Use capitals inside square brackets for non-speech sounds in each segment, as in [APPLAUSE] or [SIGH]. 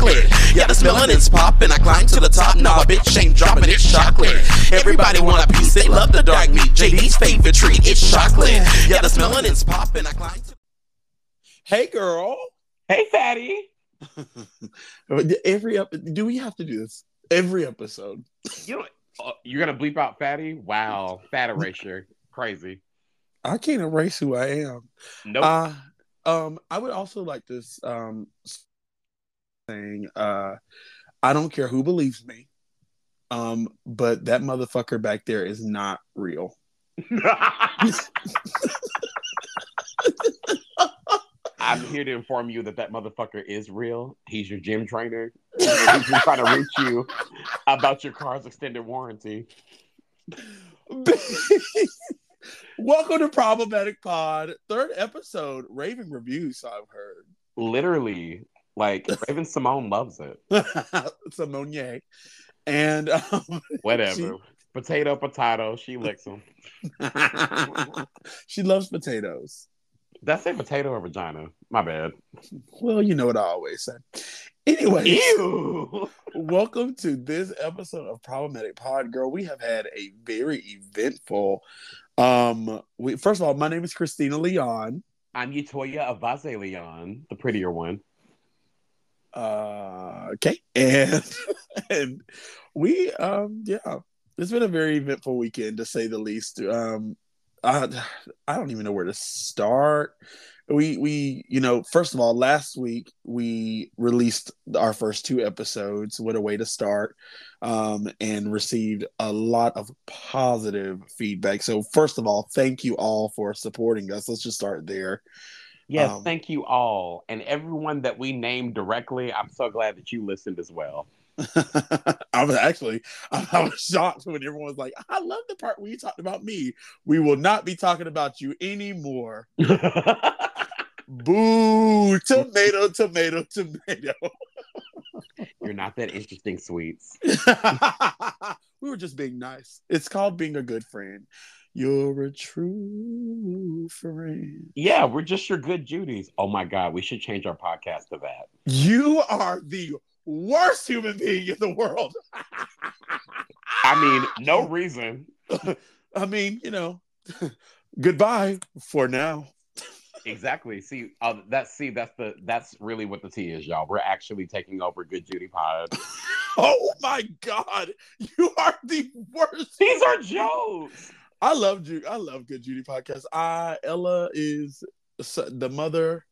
chocolate. Yeah, the melanin's popping. I climb to the top. Now a bitch ain't dropping. It's chocolate. Everybody want a piece. They love the dark meat. JD's favorite treat. It's chocolate. Yeah, the melanin's popping. I climb to. Hey, girl. Hey, fatty. [LAUGHS] Every ep- do we have to do this every episode? You know, uh, you're gonna bleep out fatty. Wow, fat erasure, crazy. I can't erase who I am. Nope. Uh, um, I would also like this um saying, uh, I don't care who believes me, um, but that motherfucker back there is not real. [LAUGHS] I'm here to inform you that that motherfucker is real. He's your gym trainer. [LAUGHS] He's been trying to reach you about your car's extended warranty. [LAUGHS] Welcome to Problematic Pod, third episode, raving reviews. I've heard. Literally, like Raven Simone loves it. [LAUGHS] Simone, Ye. and um, [LAUGHS] Whatever. Potato, potato. She licks them. [LAUGHS] she loves potatoes. That's a potato or vagina? My bad. Well, you know what I always say. Anyway, welcome to this episode of Problematic Pod, girl. We have had a very eventful. Um, we first of all, my name is Christina Leon. I'm Utoya Avase Leon, the prettier one. Uh, okay, [LAUGHS] and and we um yeah, it's been a very eventful weekend to say the least. Um, I I don't even know where to start. We we you know first of all last week we released our first two episodes. What a way to start! Um, and received a lot of positive feedback. So first of all, thank you all for supporting us. Let's just start there. Yes, Um, thank you all. And everyone that we named directly, I'm so glad that you listened as well. [LAUGHS] I was actually I, [LAUGHS] I was shocked when everyone was like, "I love the part where you talked about me." We will not be talking about you anymore. [LAUGHS] Boo! Tomato, tomato, tomato. You're not that interesting, sweets. we were just being nice. It's called being a good friend. You're a true friend. Yeah, we're just your good Judies. Oh my God, we should change our podcast to that. You are the worst human being in the world. I mean, no [LAUGHS] reason. I mean, you know, [LAUGHS] goodbye for now. Exactly. See, uh, that's see, that's the that's really what the tea is, y'all. We're actually taking over Good Judy Pod. [LAUGHS] Oh my god, you are the worst. These are jokes. I love Judy. I love Good Judy podcast. I Ella is the mother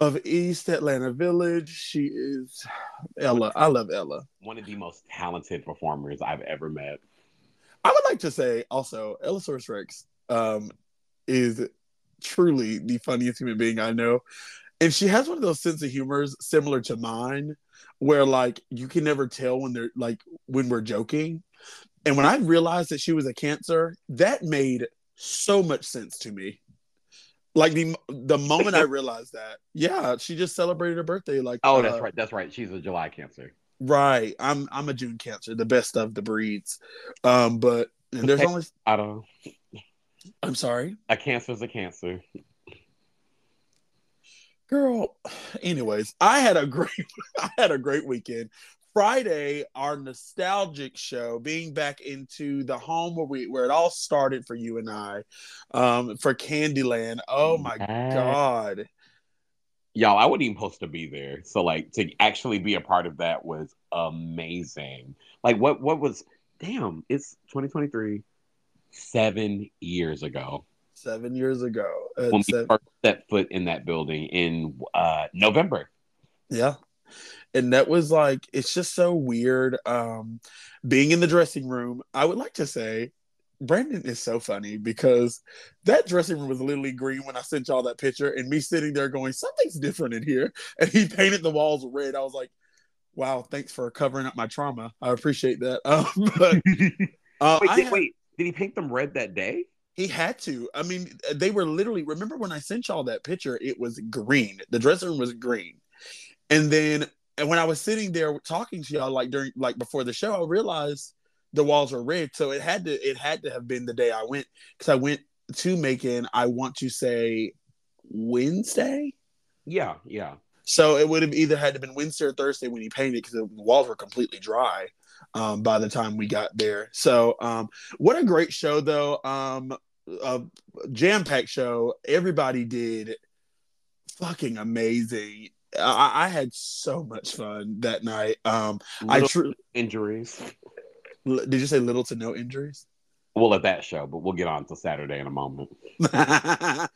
of East Atlanta Village. She is Ella. I love Ella. One of the most talented performers I've ever met. I would like to say also Ella Source Rex um, is truly the funniest human being I know. And she has one of those sense of humors similar to mine, where like you can never tell when they're like when we're joking. And when I realized that she was a cancer, that made so much sense to me. Like the the moment I [LAUGHS] realized that, yeah, she just celebrated her birthday. Like, Oh, uh, that's right. That's right. She's a July Cancer. right. I'm I'm a June cancer, the best of the breeds. Um, but and there's only I don't. I'm sorry. A cancer's a cancer. Girl, anyways, I had a great [LAUGHS] I had a great weekend. Friday, our nostalgic show, being back into the home where we where it all started for you and I, um, for Candyland. Oh my Yes. god. Y'all, I wasn't even supposed to be there. So like to actually be a part of that was amazing. Like what what was damn, it's 2023. Seven years ago. Seven years ago. Uh, When we seven- first set foot in that building in uh November. Yeah. And that was like it's just so weird. Um being in the dressing room, I would like to say Brandon is so funny because that dressing room was literally green when I sent y'all that picture, and me sitting there going, Something's different in here. [LAUGHS] And he painted the walls red. I was like, Wow, thanks for covering up my trauma. I appreciate that. [LAUGHS] Um, but [LAUGHS] uh, wait, did, had- wait, did he paint them red that day? he had to. I mean, they were literally. Remember when I sent y'all that picture? It was green. The dressing room was green, and then and when I was sitting there talking to y'all, like during like before the show, I realized the walls were red. So it had to it had to have been the day I went because I went to Macon. I want to say Wednesday. Yeah, yeah. So it would have either had to been Wednesday or Thursday when he painted because the walls were completely dry um, by the time we got there. So um, what a great show though. Um, a jam packed show. Everybody did fucking amazing. I, I, had so much fun that night. Um, little I tr- injuries. Did you say little to no injuries? Well, at that show, but we'll get on to Saturday in a moment. [LAUGHS] yeah,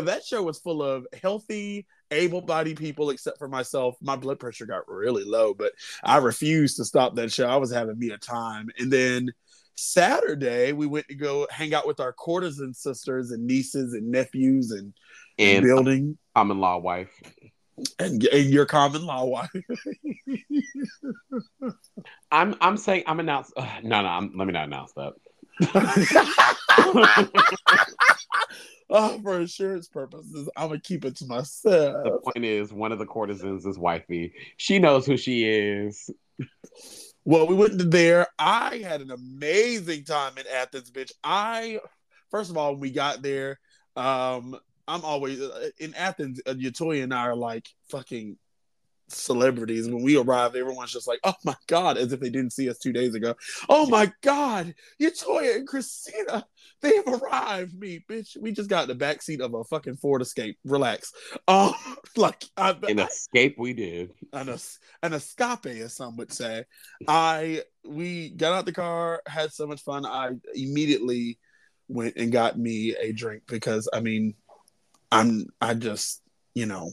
that show was full of healthy, able-bodied people, except for myself. My blood pressure got really low, but I refused to stop that show. I was having me a time, and then Saturday, we went to go hang out with our courtesan sisters and nieces and nephews and, and building common law wife and, and your common law wife. [LAUGHS] I'm I'm saying I'm announced. Uh, no, no, I'm, let me not announce that. [LAUGHS] oh, for insurance purposes, I'm gonna keep it to myself. The point is, one of the courtesans is wifey. She knows who she is. Well, we went there. I had an amazing time in Athens, bitch. I first of all, when we got there, um, I'm always uh, in Athens. Uh, Yatoya and I are like fucking celebrities. When we arrive, everyone's just like, "Oh my god," as if they didn't see us two days ago. Oh my god, Yatoya and Christina, they have arrived. Me, bitch, we just got in the back seat of a fucking Ford Escape. Relax. [LAUGHS] Um, like I, an escape we did. An, an escape, as some would say. I we got out the car, had so much fun. I immediately went and got me a drink because I mean, I'm I just you know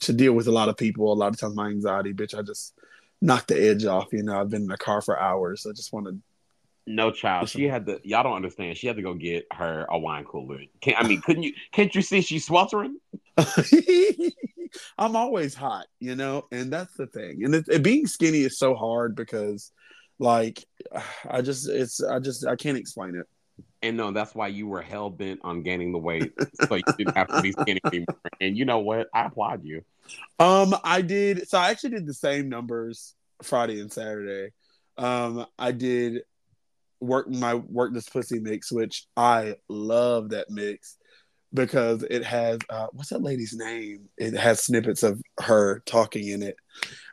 to deal with a lot of people. A lot of times my anxiety, bitch, I just knock the edge off. You know, I've been in the car for hours. I just want to. No child. She had to. Y'all don't understand. She had to go get her a wine cooler. Can, I mean, couldn't you? Can't you see she's sweltering? [LAUGHS] I'm always hot, you know, and that's the thing. And it, it, being skinny is so hard because, like, [SIGHS] I just it's I just I can't explain it. And no, that's why you were hell bent on gaining the weight, [LAUGHS] so you didn't have to be skinny anymore. And you know what? I applaud you. Um, I did. So I actually did the same numbers Friday and Saturday. Um, I did work my work this pussy mix, which I love that mix because it has uh, what's that lady's name? It has snippets of her talking in it,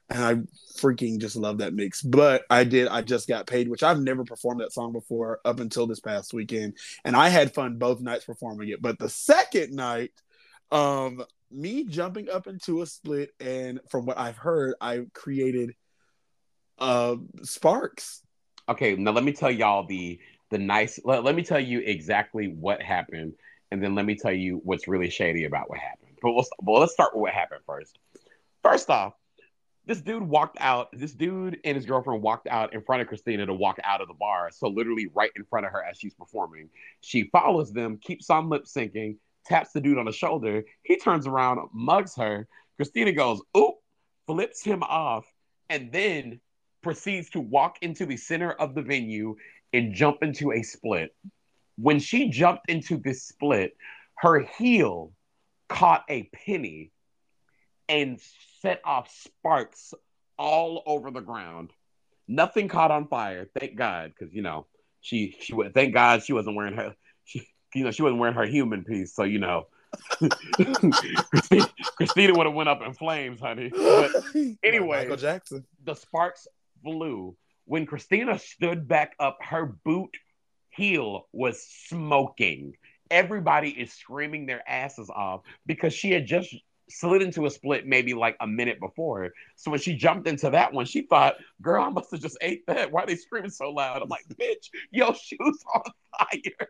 and I freaking just love that mix. But I did, I just got paid, which I've never performed that song before up until this past weekend, and I had fun both nights performing it. But the second night, um, me jumping up into a split, and from what I've heard, I created uh sparks. Okay, now let me tell y'all the the nice. Let, let me tell you exactly what happened, and then let me tell you what's really shady about what happened. But we'll, well let's start with what happened first. First off, this dude walked out. This dude and his girlfriend walked out in front of Christina to walk out of the bar. So literally right in front of her as she's performing. She follows them, keeps on lip syncing, taps the dude on the shoulder. He turns around, mugs her. Christina goes, oop, flips him off, and then proceeds to walk into the center of the venue and jump into a split. When she jumped into this split, her heel caught a penny and set off sparks all over the ground. Nothing caught on fire, thank God, because you know she she would thank God she wasn't wearing her she you know she wasn't wearing her human piece, so you know Christina, [LAUGHS] Christina would have went up in flames, honey. But [LAUGHS] anyway, Michael Jackson. The sparks flew when Christina stood back up. Her boot heel was smoking. Everybody is screaming their asses off because she had just slid into a split maybe like a minute before. So when she jumped into that one, she thought, girl, I must have just ate that. Why are they screaming so loud? I'm like, bitch, your shoes [LAUGHS] on fire.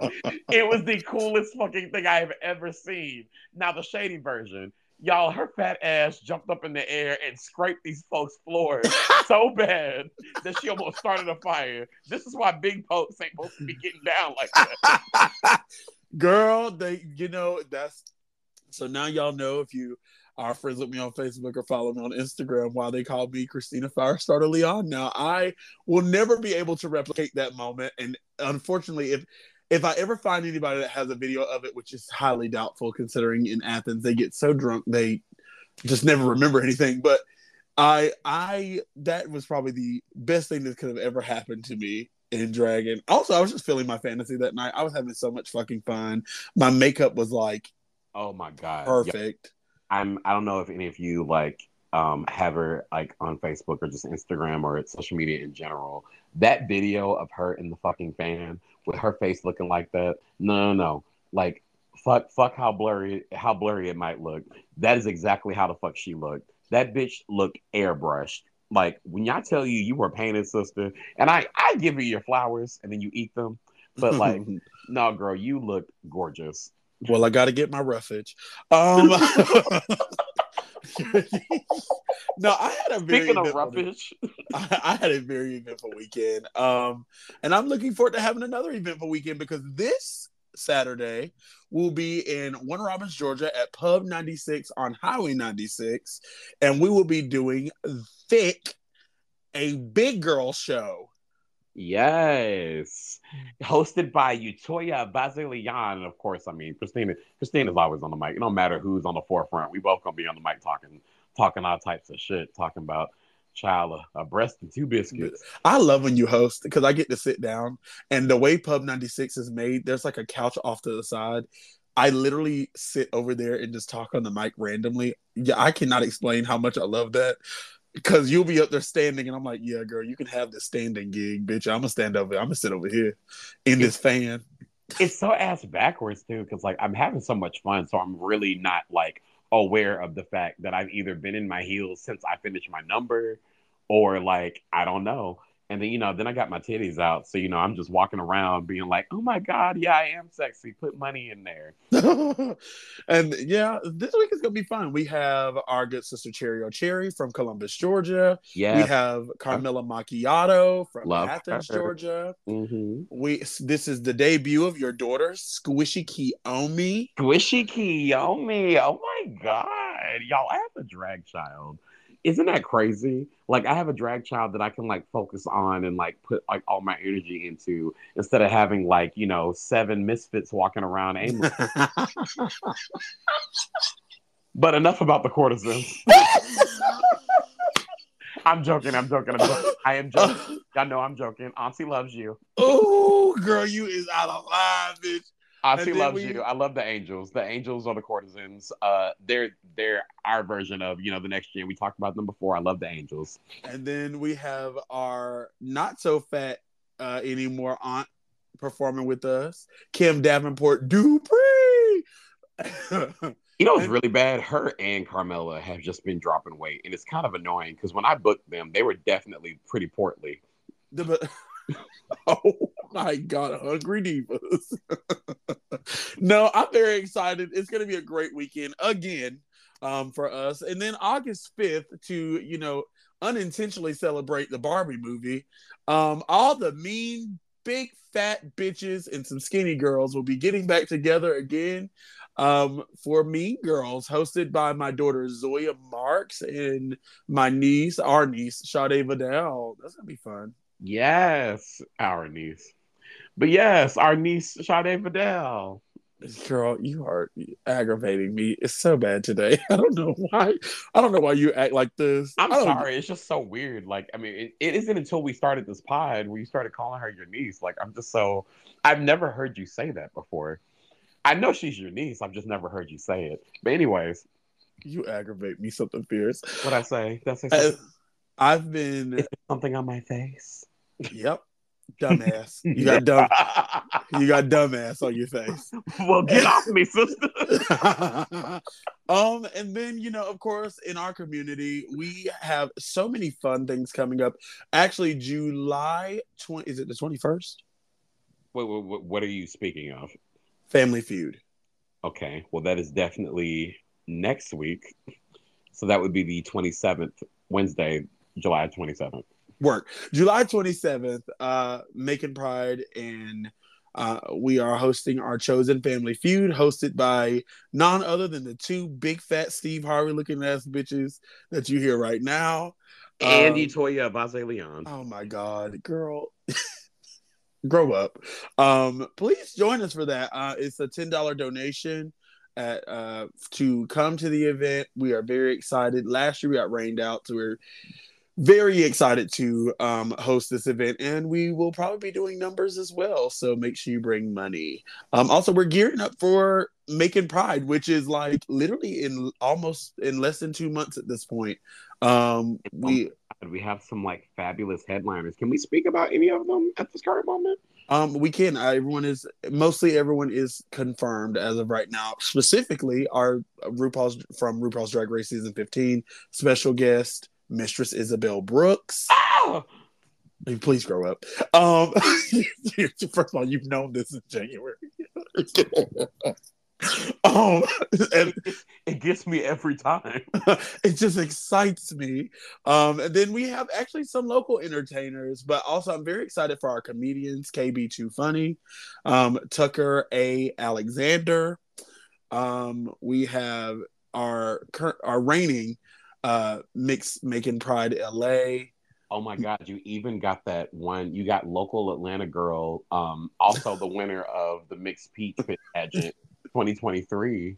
[LAUGHS] it was the coolest fucking thing I have ever seen. Now the shady version. Y'all, her fat ass jumped up in the air and scraped these folks' floors [LAUGHS] so bad that she almost started a fire. This is why big folks ain't supposed to be getting down like that girl they you know that's so now y'all know if you are friends with me on facebook or follow me on instagram why they call me christina firestarter leon. Now i will never be able to replicate that moment. And unfortunately if if i ever find anybody that has a video of it which is highly doubtful considering in athens they get so drunk they just never remember anything. But i i that was probably the best thing that could have ever happened to me in Dragon. Also, I was just feeling my fantasy that night. I was having so much fucking fun. My makeup was like Oh my god. perfect. I'm I don't know if any of you like um have her like on Facebook or just Instagram or social media in general. That video of her in the fucking fan with her face looking like that. No, no, no. Like fuck fuck how blurry how blurry it might look. That is exactly how the fuck she looked. That bitch looked airbrushed. Like when y'all tell you you were painted, sister, and I I give you your flowers and then you eat them. But like, [LAUGHS] no, girl, you look gorgeous. well, I got to get my roughage. Um, [LAUGHS] no, I had a very Speaking of roughage, I, [LAUGHS] I had a very eventful weekend. Um, and I'm looking forward to having another eventful weekend because this Saturday will be in Warner Robins, Georgia at Pub 96 on Highway 96. And we will be doing Thick, a big girl show. yes, hosted by Utoya Basilian, and of course, I mean Christina. Christina's always on the mic. It don't matter who's on the forefront. We both gonna be on the mic talking, talking all types of shit, talking about child a, breast and two biscuits. I love when you host because I get to sit down and the way Pub 96 is made, there's like a couch off to the side. I literally sit over there and just talk on the mic randomly. Yeah, I cannot explain how much I love that. Because you'll be up there standing, and I'm like, "Yeah, girl, you can have this standing gig, bitch. I'm gonna stand over. I'm gonna sit over here in this fan." it's so ass backwards too because like i'm having so much fun so i'm really not like aware of the fact that i've either been in my heels since i finished my number or like i don't know and then you know then i got my titties out so you know i'm just walking around being like oh my god yeah i am sexy put money in there [LAUGHS] and yeah, this week is gonna be fun. We have our good sister Cherry O'Cherry from Columbus, Georgia. yeah We have Carmela Macchiato from Love Athens, her. Georgia. mm-hmm. We this is the debut of your daughter, Squishy Kiyomi. squishy kiyomi oh my god y'all i have a drag child isn't that crazy like i have a drag child that i can like focus on and like put like all my energy into instead of having like you know seven misfits walking around aimlessly [LAUGHS] But enough about the courtesans. [LAUGHS] I'm joking. I'm joking. I'm joking. I am joking. [LAUGHS] Y'all know I'm joking. Auntie loves you. oh, girl, you is out of line, bitch. And loves we- you. I love the angels. The angels are the courtesans. Uh, they're they're our version of you know the next gen. We talked about them before. I love the angels. And then we have our not so fat uh, anymore aunt performing with us, Kim Davenport Dupree. [LAUGHS] You know it's really bad? Her and Carmela have just been dropping weight, and it's kind of annoying because when I booked them, they were definitely pretty portly. The- [LAUGHS] [LAUGHS] oh my god, hungry divas. [LAUGHS] no, I'm very excited. It's gonna be a great weekend again um, for us. And then August 5th to, you know, unintentionally celebrate the Barbie movie. Um, all the mean, big fat bitches and some skinny girls will be getting back together again um, for Mean Girls, hosted by my daughter Zoya Marks and my niece, our niece, Sade Vidal. That's gonna be fun. Yes, our niece. But yes, our niece Sade Vidal. Girl, you are aggravating me. It's so bad today. [LAUGHS] I don't know why. I don't know why you act like this. I'm sorry, it's just so weird. Like, I mean, it, it isn't until we started this pod where you started calling her your niece. Like, I'm just so I've never heard you say that before. I know she's your niece. I've just never heard you say it. But anyways, You aggravate me something fierce. what I say? Did I say I, something, I've been. Is something on my face? Yep. Dumbass. You got [LAUGHS] dumb. You got dumbass on your face. well, get off me, sister. [LAUGHS] um, and then you know, of course, in our community, we have so many fun things coming up. Actually, July twenty is it the twenty first? Wait, wait, wait, what are you speaking of? Family Feud. Okay, well, that is definitely next week. So that would be the 27th, Wednesday, July 27th. work. July 27th, uh, Macon Pride, and uh, we are hosting our Chosen Family Feud, hosted by none other than the two big fat Steve Harvey looking ass bitches that you hear right now. Andy Um, Toya Vase Leon. Oh my God, girl. [LAUGHS] Grow up. Um, please join us for that. Uh, it's a $10 donation at uh to come to the event. We are very excited. Last year we got rained out, so we're very excited to um, host this event, and we will probably be doing numbers as well. So make sure you bring money. Um, also, we're gearing up for Macon Pride, which is like literally in almost in less than two months at this point. Um, we we have some like fabulous headliners. Can we speak about any of them at this current moment? Um, we can. Everyone is mostly everyone is confirmed as of right now. Specifically, our RuPaul's from RuPaul's Drag Race season fifteen special guest Mistress Isabelle Brooks. Ah! Please grow up. Um, [LAUGHS] first of all, you've known this in January. [LAUGHS] um, and [LAUGHS] it gets me every time. it just excites me. Um, and then we have actually some local entertainers, but also I'm very excited for our comedians, KB Too Funny, um, Tucker A. Alexander. Um, we have our our reigning uh mix Macon Pride LA. Oh my God, you even got that one. You got local Atlanta girl, um, also the winner of the mixed peach pit pageant 2023.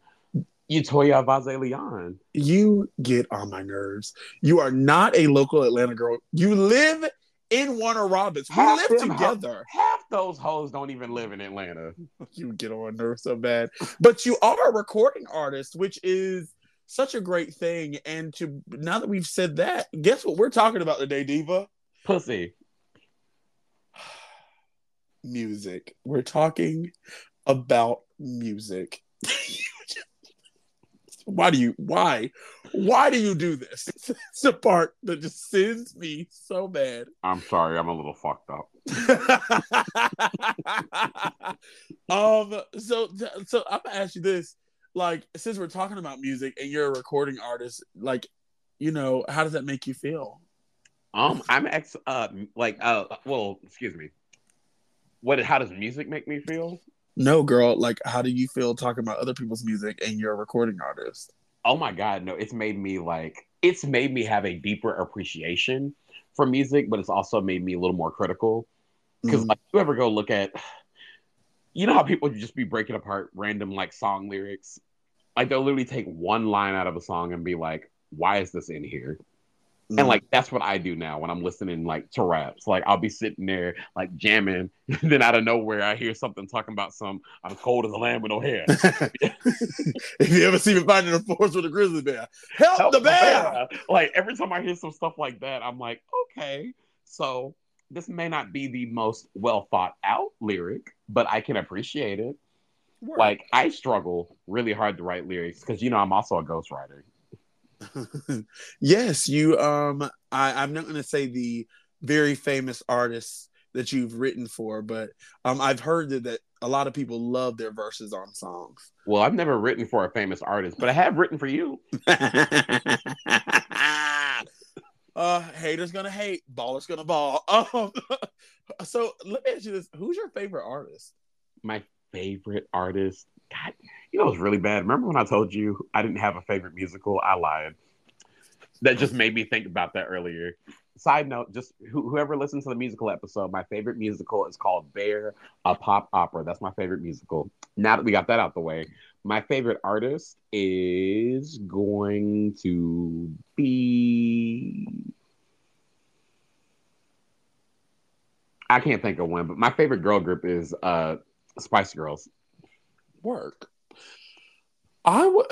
Utoya Vaze Leon. You get on my nerves. You are not a local Atlanta girl. You live in Warner Robins. We half live together. Half, half, those hoes don't even live in Atlanta. [LAUGHS] You get on my nerves so bad. But you are a recording artist, which is such a great thing. And to now that we've said that, guess what we're talking about today, Diva? Pussy. [SIGHS] music. We're talking about music. [LAUGHS] why do you why why do you do this? [LAUGHS] It's the part that just sends me so bad. I'm sorry, I'm a little fucked up. [LAUGHS] um so so I'm gonna ask you this like since we're talking about music and you're a recording artist, like, you know, how does that make you feel? Um, I'm ex uh like uh well, excuse me. What how does music make me feel? No, girl, like how do you feel talking about other people's music and you're a recording artist? Oh my god, no, it's made me like it's made me have a deeper appreciation for music, but it's also made me a little more critical. Because mm like you ever go look at you know how people just be breaking apart random like song lyrics like they'll literally take one line out of a song and be like, "Why is this in here?" Mm-hmm. And like that's what I do now when I'm listening like to raps. Like I'll be sitting there like jamming, [LAUGHS] then out of nowhere I hear something talking about some I'm cold as a lamb with no hair. [LAUGHS] if you ever see me finding a forest with a grizzly bear, help, help the bear. bear. Like every time I hear some stuff like that, I'm like, okay, so this may not be the most well thought out lyric, but I can appreciate it. Like I struggle really hard to write lyrics because you know I'm also a ghostwriter. [LAUGHS] yes, you um I, I'm not gonna say the very famous artists that you've written for, but um I've heard that, that a lot of people love their verses on songs. Well, I've never written for a famous artist, but I have written for you. [LAUGHS] uh haters gonna hate, ballers gonna ball. [LAUGHS] Um so let me ask you this. Who's your favorite artist? My favorite artist. God, you know, it's really bad. Remember when I told you I didn't have a favorite musical? I lied. That just made me think about that earlier. Side note, just whoever listens to the musical episode, my favorite musical is called Bare, a pop opera. That's my favorite musical. Now that we got that out the way, my favorite artist is going to be. I can't think of one, but my favorite girl group is uh Spice Girls. Work. I would.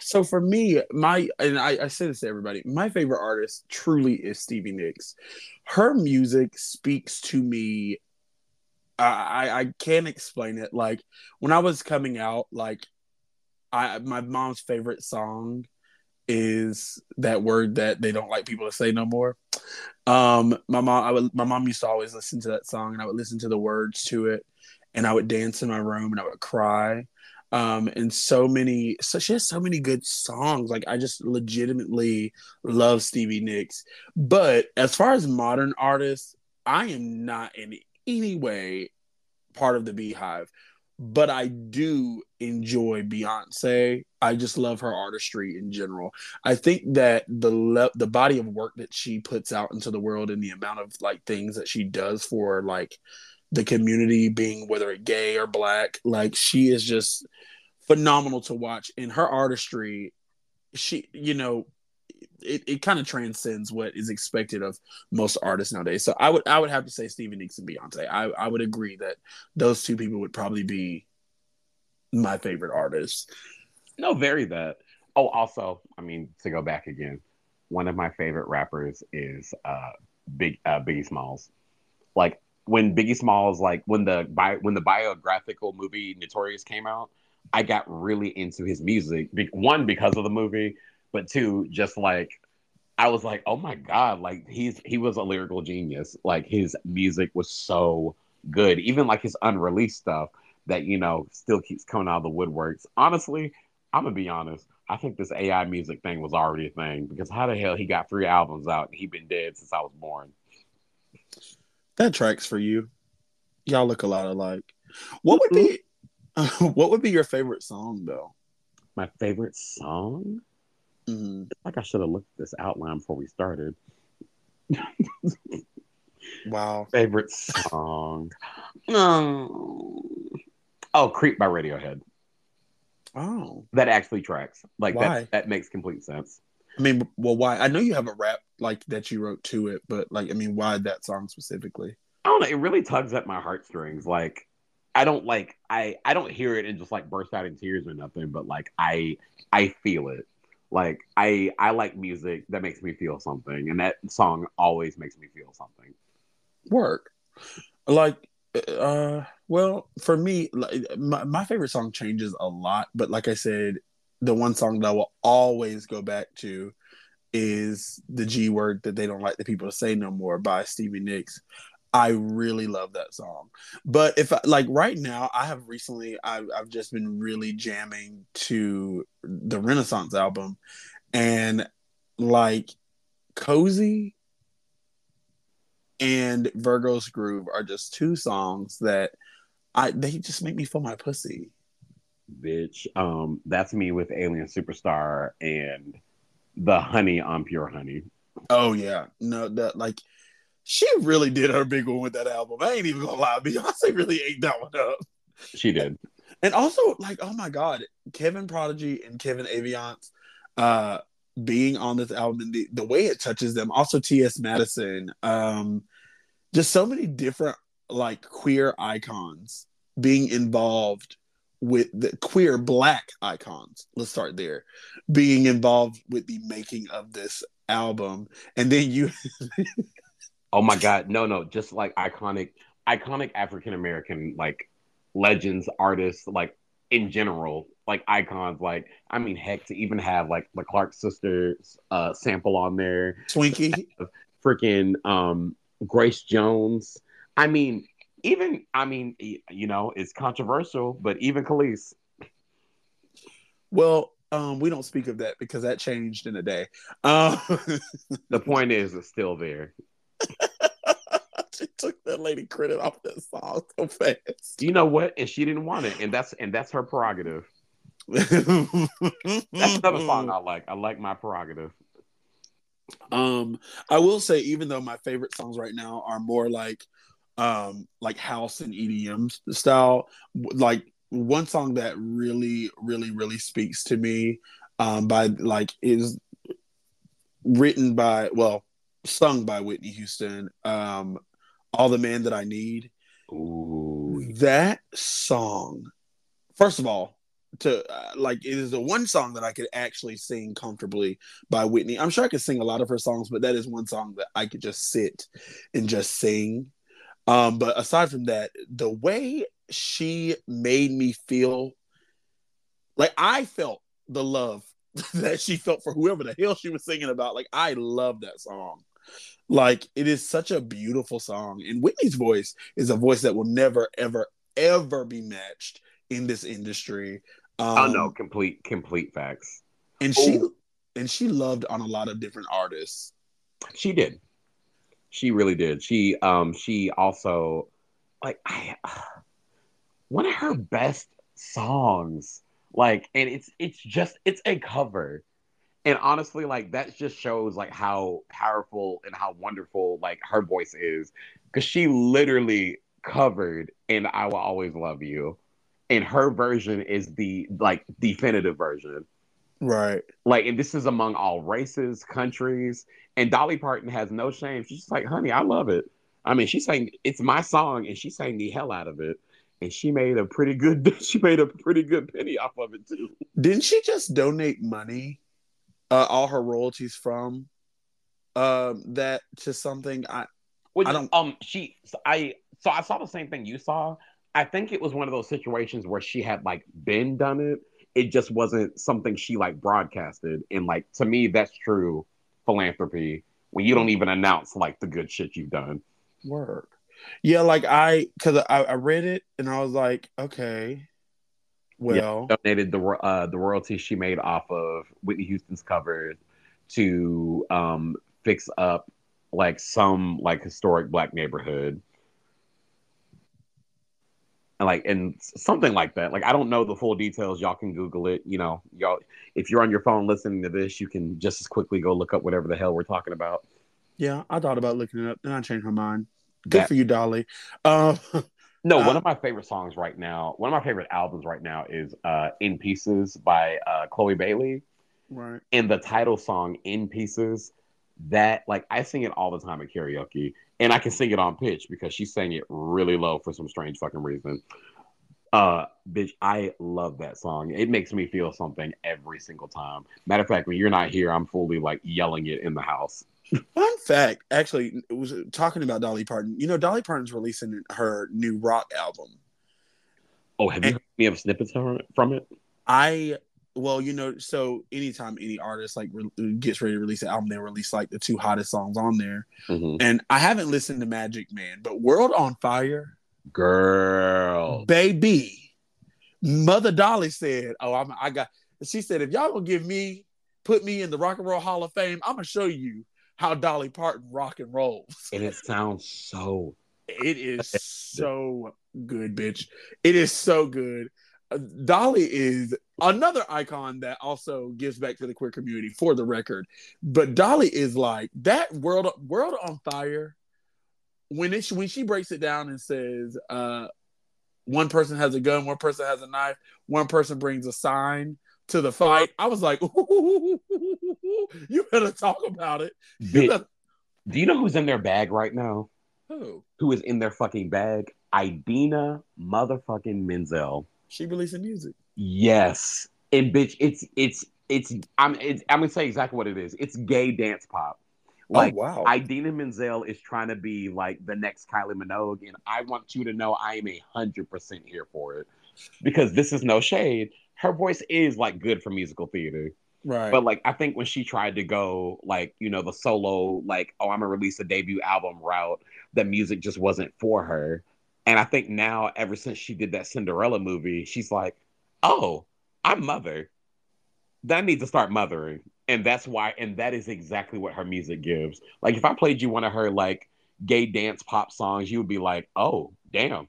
So for me, my and I, I say this to everybody, my favorite artist truly is Stevie Nicks. Her music speaks to me. I I can't explain it. Like when I was coming out, like I my mom's favorite song is that word that they don't like people to say no more. Um, my mom, I would, my mom used to always listen to that song, and I would listen to the words to it and I would dance in my room and I would cry. Um, and so many, so she has so many good songs. Like I just legitimately love Stevie Nicks. But as far as modern artists, I am not in any way part of the BeyHive, But I do enjoy Beyonce. I just love her artistry in general. I think that the le- the body of work that she puts out into the world and the amount of like things that she does for like the community being whether it gay or black like she is just phenomenal to watch in her artistry she you know it, it kind of transcends what is expected of most artists nowadays. So I would I would have to say Stevie Nicks and Beyonce. I, I would agree that those two people would probably be my favorite artists. No, very that. Oh, also, I mean, to go back again, one of my favorite rappers is uh Big uh, Biggie Smalls. Like when Biggie Smalls, like when the bi- when the biographical movie Notorious came out, I got really into his music. Be- one because of the movie, but two, just like I was like, oh my god, like he's he was a lyrical genius. Like his music was so good, even like his unreleased stuff that you know still keeps coming out of the woodworks. Honestly, I'm gonna be honest. I think this AI music thing was already a thing because how the hell he got three albums out and he been dead since I was born. That tracks for you. Y'all look a lot alike. What would be [LAUGHS] what would be your favorite song though? My favorite song? Mm-hmm. Like I should have looked at this outline before we started. Wow. Favorite song? No. Oh, "Creep" by Radiohead. Oh. That actually tracks. Like Why? that. That makes complete sense. I mean, well, why? I know you have a rap like that you wrote to it, but like, I mean, why that song specifically? I don't know. It really tugs at my heartstrings. Like I don't like I I don't hear it and just like burst out in tears or nothing. But like I I feel it. Like I I like music that makes me feel something, and that song always makes me feel something. Work. Like, uh, well, for me, like, my, my favorite song changes a lot, but like I said, the one song that I will always go back to is the G word that they don't like the people to say no more by Stevie Nicks. I really love that song. But if I, like right now, I have recently I've, I've just been really jamming to the Renaissance album, and like cozy and Virgo's Groove are just two songs that I they just make me feel my pussy. Bitch, um, that's me with Alien Superstar and the Honey on Pure Honey. Oh yeah, no, that like she really did her big one with that album. I ain't even gonna lie, [LAUGHS] Beyonce really ate that one up. She did. And also, like, oh my god, Kevin Prodigy and Kevin Aviance, uh, being on this album and the, the way it touches them. Also, T.S. Madison, um, just so many different like queer icons being involved with the queer black icons. Let's start there, being involved with the making of this album, and then you [LAUGHS] Oh my god, no, no, just like iconic, iconic African American like legends, artists, like in general, like icons. Like I mean, heck, to even have like the Clark sisters uh, sample on there, Twinkie. freaking um, Grace Jones. I mean, even I mean, you know, it's controversial, but even Kelis. Well, um, we don't speak of that because that changed in a day. Um, [LAUGHS] The point is, it's still there. [LAUGHS] she took that lady credit off that song so fast. You know what? And she didn't want it, and that's and that's her prerogative. [LAUGHS] That's another song I like. I like my prerogative. Um, I will say, even though my favorite songs right now are more like, um, like house and EDM style, like one song that really, really, really speaks to me, um, by like is written by, well, sung by Whitney Houston. Um, all the man that I need. Ooh, That song, first of all, to uh, like it is the one song that I could actually sing comfortably by Whitney. I'm sure I could sing a lot of her songs, but that is one song that I could just sit and just sing. Um, but aside from that, the way she made me feel, like I felt the love [LAUGHS] that she felt for whoever the hell she was singing about. Like I love that song. Like it is such a beautiful song, and Whitney's voice is a voice that will never, ever, ever be matched in this industry. Um, oh no, complete complete facts. and she Oh. and she loved on a lot of different artists. She did. She really did. She um she also like I [SIGHS] one of her best songs. Like and it's it's just it's a cover. And honestly like that just shows like how powerful and how wonderful like her voice is cuz she literally covered and I will always love you. And her version is the like definitive version. Right. Like, and this is among all races, countries. And Dolly Parton has no shame. She's just like, honey, I love it. I mean, she's saying it's my song, and she sang the hell out of it. And she made a pretty good. [LAUGHS] She made a pretty good penny off of it too. Didn't she just donate money, uh, all her royalties from, um, that to something? I Which, I don't- Um, she. I. So I saw the same thing you saw. I think it was one of those situations where she had like been done it. It just wasn't something she like broadcasted. And like to me, that's true philanthropy when you don't even announce like the good shit you've done. work. Yeah, like I, cause I, I read it and I was like, okay, well, donated the uh, the royalties she made off of Whitney Houston's covers to um, fix up like some like historic black neighborhood. And like and something like that. Like I don't know the full details. Y'all can Google it. You know, y'all if you're on your phone listening to this, you can just as quickly go look up whatever the hell we're talking about. yeah, I thought about looking it up, then I changed my mind. Good That- for you, Dolly. Um, [LAUGHS] No, Uh, one of my favorite songs right now, one of my favorite albums right now is uh, "In Pieces" by uh, Chloe Bailey. right. and the title song in pieces that like i sing it all the time at karaoke and i can sing it on pitch because she sang it really low for some strange fucking reason. Uh bitch i love that song. It makes me feel something every single time. Matter of fact when you're not here i'm fully like yelling it in the house. Fun fact, actually, it was talking about Dolly Parton. You know, Dolly Parton's releasing her new rock album. oh have you heard me of snippets from it? I well, you know, so anytime any artist like re- gets ready to release an album, they release like the two hottest songs on there. Mhm. And I haven't listened to Magic Man, but World on Fire, girl baby, Mother Dolly said, "Oh, I'm, I got." She said, "If y'all gonna give me, put me in the Rock and Roll Hall of Fame, I'm gonna show you how Dolly Parton rock and rolls." and it sounds so It is [LAUGHS] so good, bitch. It is so good. Dolly is another icon that also gives back to the queer community for the record. But Dolly is like that world world on fire. When it when she breaks it down and says uh one person has a gun, one person has a knife, one person brings a sign to the fight. I was like, [LAUGHS] you better talk about it. You better- do you know who's in their bag right now Who? who is in their fucking bag idina motherfucking menzel She releasing music. Yes, and bitch, it's it's it's I'm it's, I'm gonna say exactly what it is. It's gay dance pop. Oh, like oh wow. Idina Menzel is trying to be like the next Kylie Minogue, and I want you to know I am a hundred percent here for it because this is no shade. Her voice is like good for musical theater, right. but like I think when she tried to go like you know the solo like oh I'm gonna release a debut album route, the music just wasn't for her. And I think now ever since she did that Cinderella movie, she's like, oh, I'm mother. Then I need to start mothering. And that's why, and that is exactly what her music gives. Like if I played you one of her like gay dance pop songs, you would be like, oh, damn.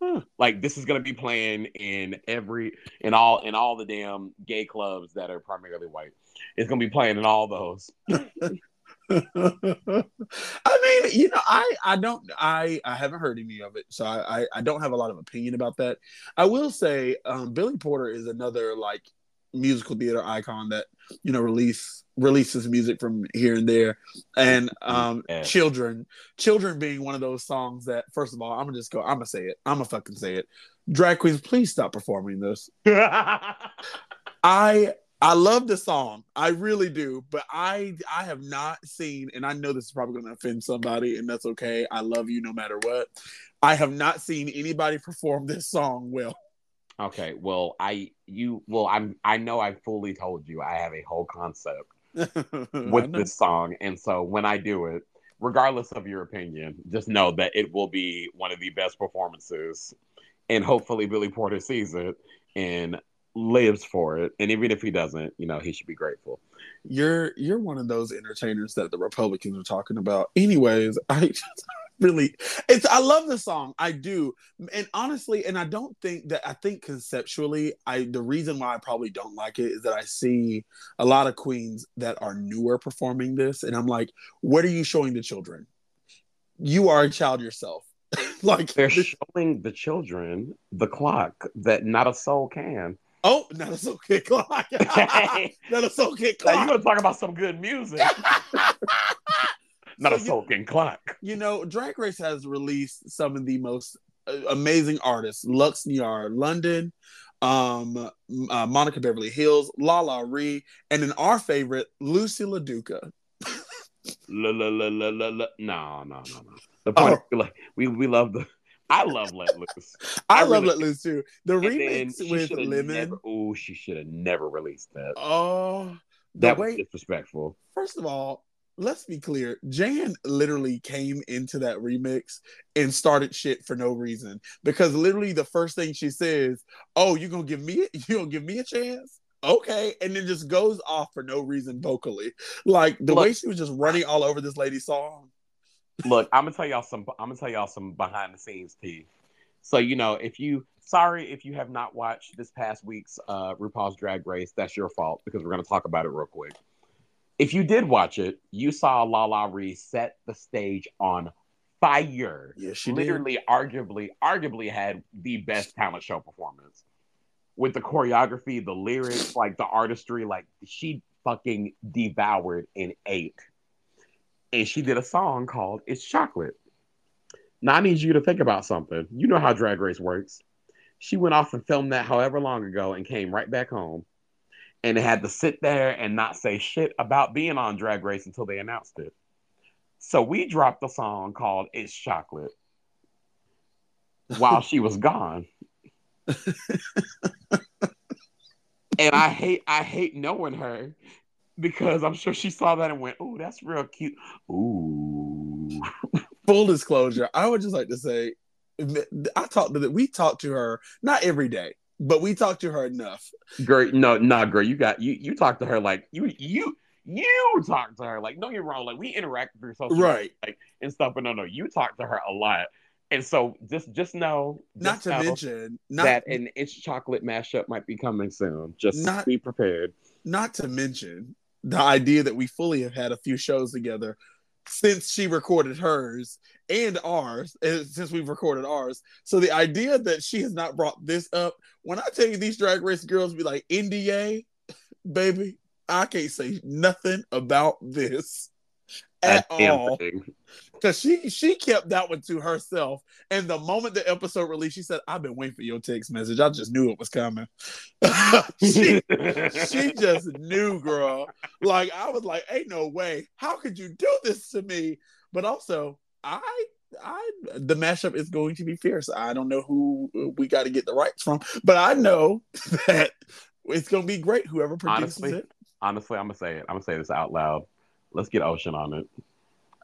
Huh. Like this is gonna be playing in every in all in all the damn gay clubs that are primarily white. It's gonna be playing in all those. [LAUGHS] [LAUGHS] I mean, you know, I I don't I I haven't heard any of it, so I I, I don't have a lot of opinion about that. I will say, um, Billy Porter is another like musical theater icon that you know release releases music from here and there, and um, Yeah. children children being one of those songs that first of all I'm gonna just go I'm gonna say it I'm gonna fucking say it. Drag queens, please stop performing this. [LAUGHS] I I love the song. I really do. But I I have not seen, and I know this is probably gonna offend somebody, and that's okay. I love you no matter what. I have not seen anybody perform this song well. okay, well, I you well, I'm I know I fully told you I have a whole concept [LAUGHS] with this song. And so when I do it, regardless of your opinion, just know that it will be one of the best performances. And hopefully Billy Porter sees it and lives for it. And even if he doesn't, you know, he should be grateful. You're you're one of those entertainers that the Republicans are talking about. Anyways, [LAUGHS] I just really it's I love the song. I do. And honestly, and I don't think that I think conceptually, I the reason why I probably don't like it is that I see a lot of queens that are newer performing this, and I'm like, what are you showing the children? You are a child yourself. [LAUGHS] like They're showing the children the clock that not a soul can. Oh, not a soul kid clock. not a soul kid Now you clock. want to talk about some good music? [LAUGHS] Not So a you- sulking clock. you know, Drag Race has released some of the most uh, amazing artists: Luxx Noir, London, um, uh, Monica Beverly Hillz, Lala Ri, and in our favorite, Lucy LaDuca. La, la, la, la, la, la. No, no, no, no. The point Oh. is, like, we we love the. I love Let Loose. I, I love really- Let Loose too. The remix with Lemon. Never, oh, she should have never released that. Oh, that way was disrespectful. First of all, let's be clear. Jan literally came into that remix and started shit for no reason. Because literally the first thing she says, Oh, you gonna give me [LAUGHS] you gonna give me a chance? Okay. And then just goes off for no reason vocally. Like the Look- way she was just running all over this lady's song. Look, I'm gonna tell y'all some. I'm gonna tell y'all some behind the scenes tea. So you know, if you sorry if you have not watched this past week's uh, RuPaul's Drag Race, that's your fault because we're gonna talk about it real quick. If you did watch it, you saw Lala Ri set the stage on fire. Yeah, she literally, arguably, arguably had the best talent show performance with the choreography, the lyrics, like the artistry. Like she fucking devoured and ate. And she did a song called "It's Chocolate." Now I need you to think about something. You know how Drag Race works. She went off and filmed that however long ago and came right back home. And had to sit there and not say shit about being on Drag Race until they announced it. So we dropped a song called It's Chocolate while she was gone. [LAUGHS] and I hate I hate knowing her because I'm sure she saw that and went, "Ooh, that's real cute." Ooh. [LAUGHS] full disclosure, I would just like to say I talked to the, we talked to her not every day, but we talked to her enough. Girl, no, no, girl, you got you you talk to her like you you you talk to her like no, you're wrong, like we interact through social media, Right. like and stuff, but no, no, you talk to her a lot. And so just just know Not to know mention not that an it's chocolate mashup might be coming soon. Just Not- be prepared. not to mention the idea that we fully have had a few shows together since she recorded hers and ours, and since we've recorded ours. So the idea that she has not brought this up, when I tell you these drag race girls be like, NDA, baby, I can't say nothing about this at all. Because she she kept that one to herself. And the moment the episode released, she said, I've been waiting for your text message. I just knew it was coming. [LAUGHS] she she just knew, girl. Like I was like, ain't no way. How could you do this to me? But also, I I the mashup is going to be fierce. I don't know who we got to get the rights from, but I know [LAUGHS] that it's going to be great. Whoever produces Honestly, it. honestly, I'm gonna say it. I'm gonna say this out loud. Let's get Ocean on it.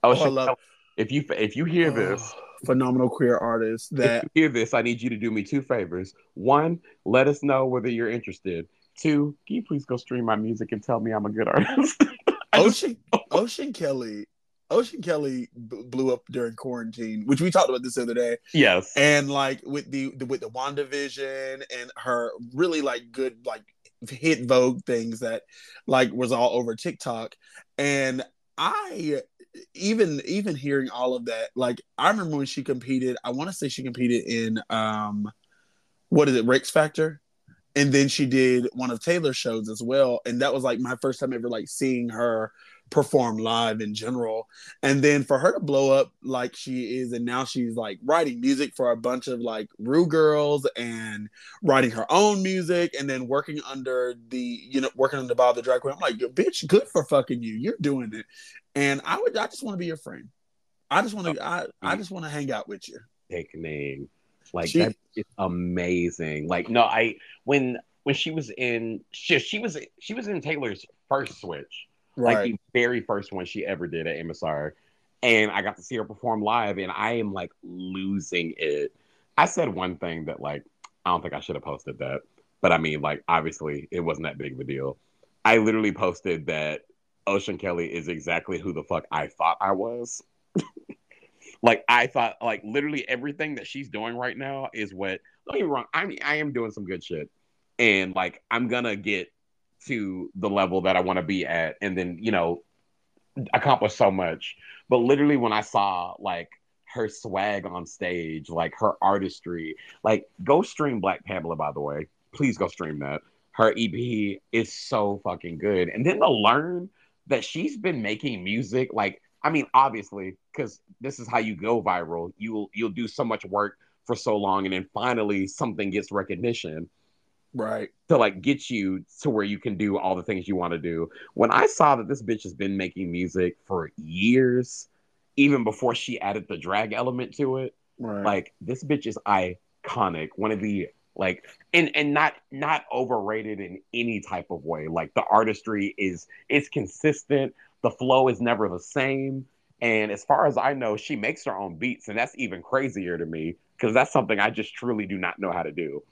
Oh, Ocean, love- if you if you hear oh, this, Oh, phenomenal queer artist that if you hear this, I need you to do me two favors. One, let us know whether you're interested. Two, can you please go stream my music and tell me I'm a good artist? [LAUGHS] Ocean Ocean Kelly. Ocean Kelly b- blew up during quarantine, which we talked about this the other day. yes. and like with the, the with the WandaVision and her really like good like hit Vogue things that like was all over TikTok. And I even even hearing all of that, like I remember when she competed, I want to say she competed in um what is it, Rex Factor? And then she did one of Taylor's shows as well. And that was like my first time ever like seeing her perform live in general. And then for her to blow up like she is, and now she's like writing music for a bunch of like Rue girls and writing her own music and then working under the, you know, working under Bob the Drag Queen. I'm like, bitch, good for fucking you. You're doing it. And I would, I just want to be your friend. I just want to, I, I just want to hang out with you. Take name. Like She- that is amazing. Like no, I when when she was in she, she was she was in Taylor's first switch. Like the very first one she ever did at MSR. And I got to see her perform live, and I am like losing it. I said one thing that like I don't think I should have posted that, but I mean like obviously it wasn't that big of a deal. I literally posted that Ocean Kelly is exactly who the fuck I thought I was. [LAUGHS] like I thought, like literally everything that she's doing right now is what. Don't get me wrong. I mean, I am doing some good shit, and like I'm gonna get to the level that I want to be at, and then you know accomplish so much. But literally, when I saw like her swag on stage, like her artistry, like go stream Black Pamela. By the way, please go stream that. her EP is so fucking good. And then to learn that she's been making music, like, I mean, obviously, because this is how you go viral. You'll you'll do so much work for so long, and then finally something gets recognition Right. to like get you to where you can do all the things you want to do. When I saw that this bitch has been making music for years, even before she added the drag element to it, Right. like this bitch is iconic. One of the like and and not not overrated in any type of way. Like the artistry is it's consistent. The flow is never the same. And as far as I know, she makes her own beats, and that's even crazier to me because that's something I just truly do not know how to do.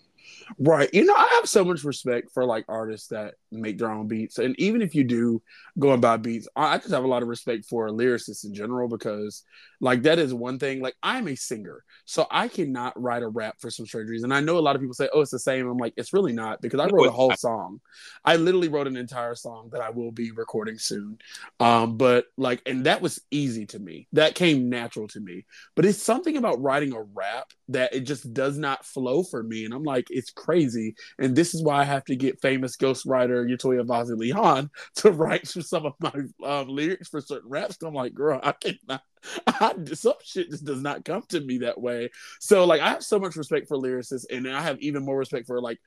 Right. You know, I have so much respect for like artists that make their own beats. And even if you do go and buy beats, I just have a lot of respect for lyricists in general because like that is one thing. Like I'm a singer, so I cannot write a rap for some strange reason. I know a lot of people say, Oh, it's the same. I'm like, it's really not because I wrote a whole song. I literally wrote an entire song that I will be recording soon. Um, but like, and that was easy to me. That came natural to me. But it's something about writing a rap that it just does not flow for me. And I'm like, it's crazy. And this is why I have to get famous ghostwriter Yatoya Vazi Leon [LAUGHS] to write for some of my um, lyrics for certain raps. I'm like, girl, I cannot. [LAUGHS] I, some shit just does not come to me that way. So like, I have so much respect for lyricists, and I have even more respect for like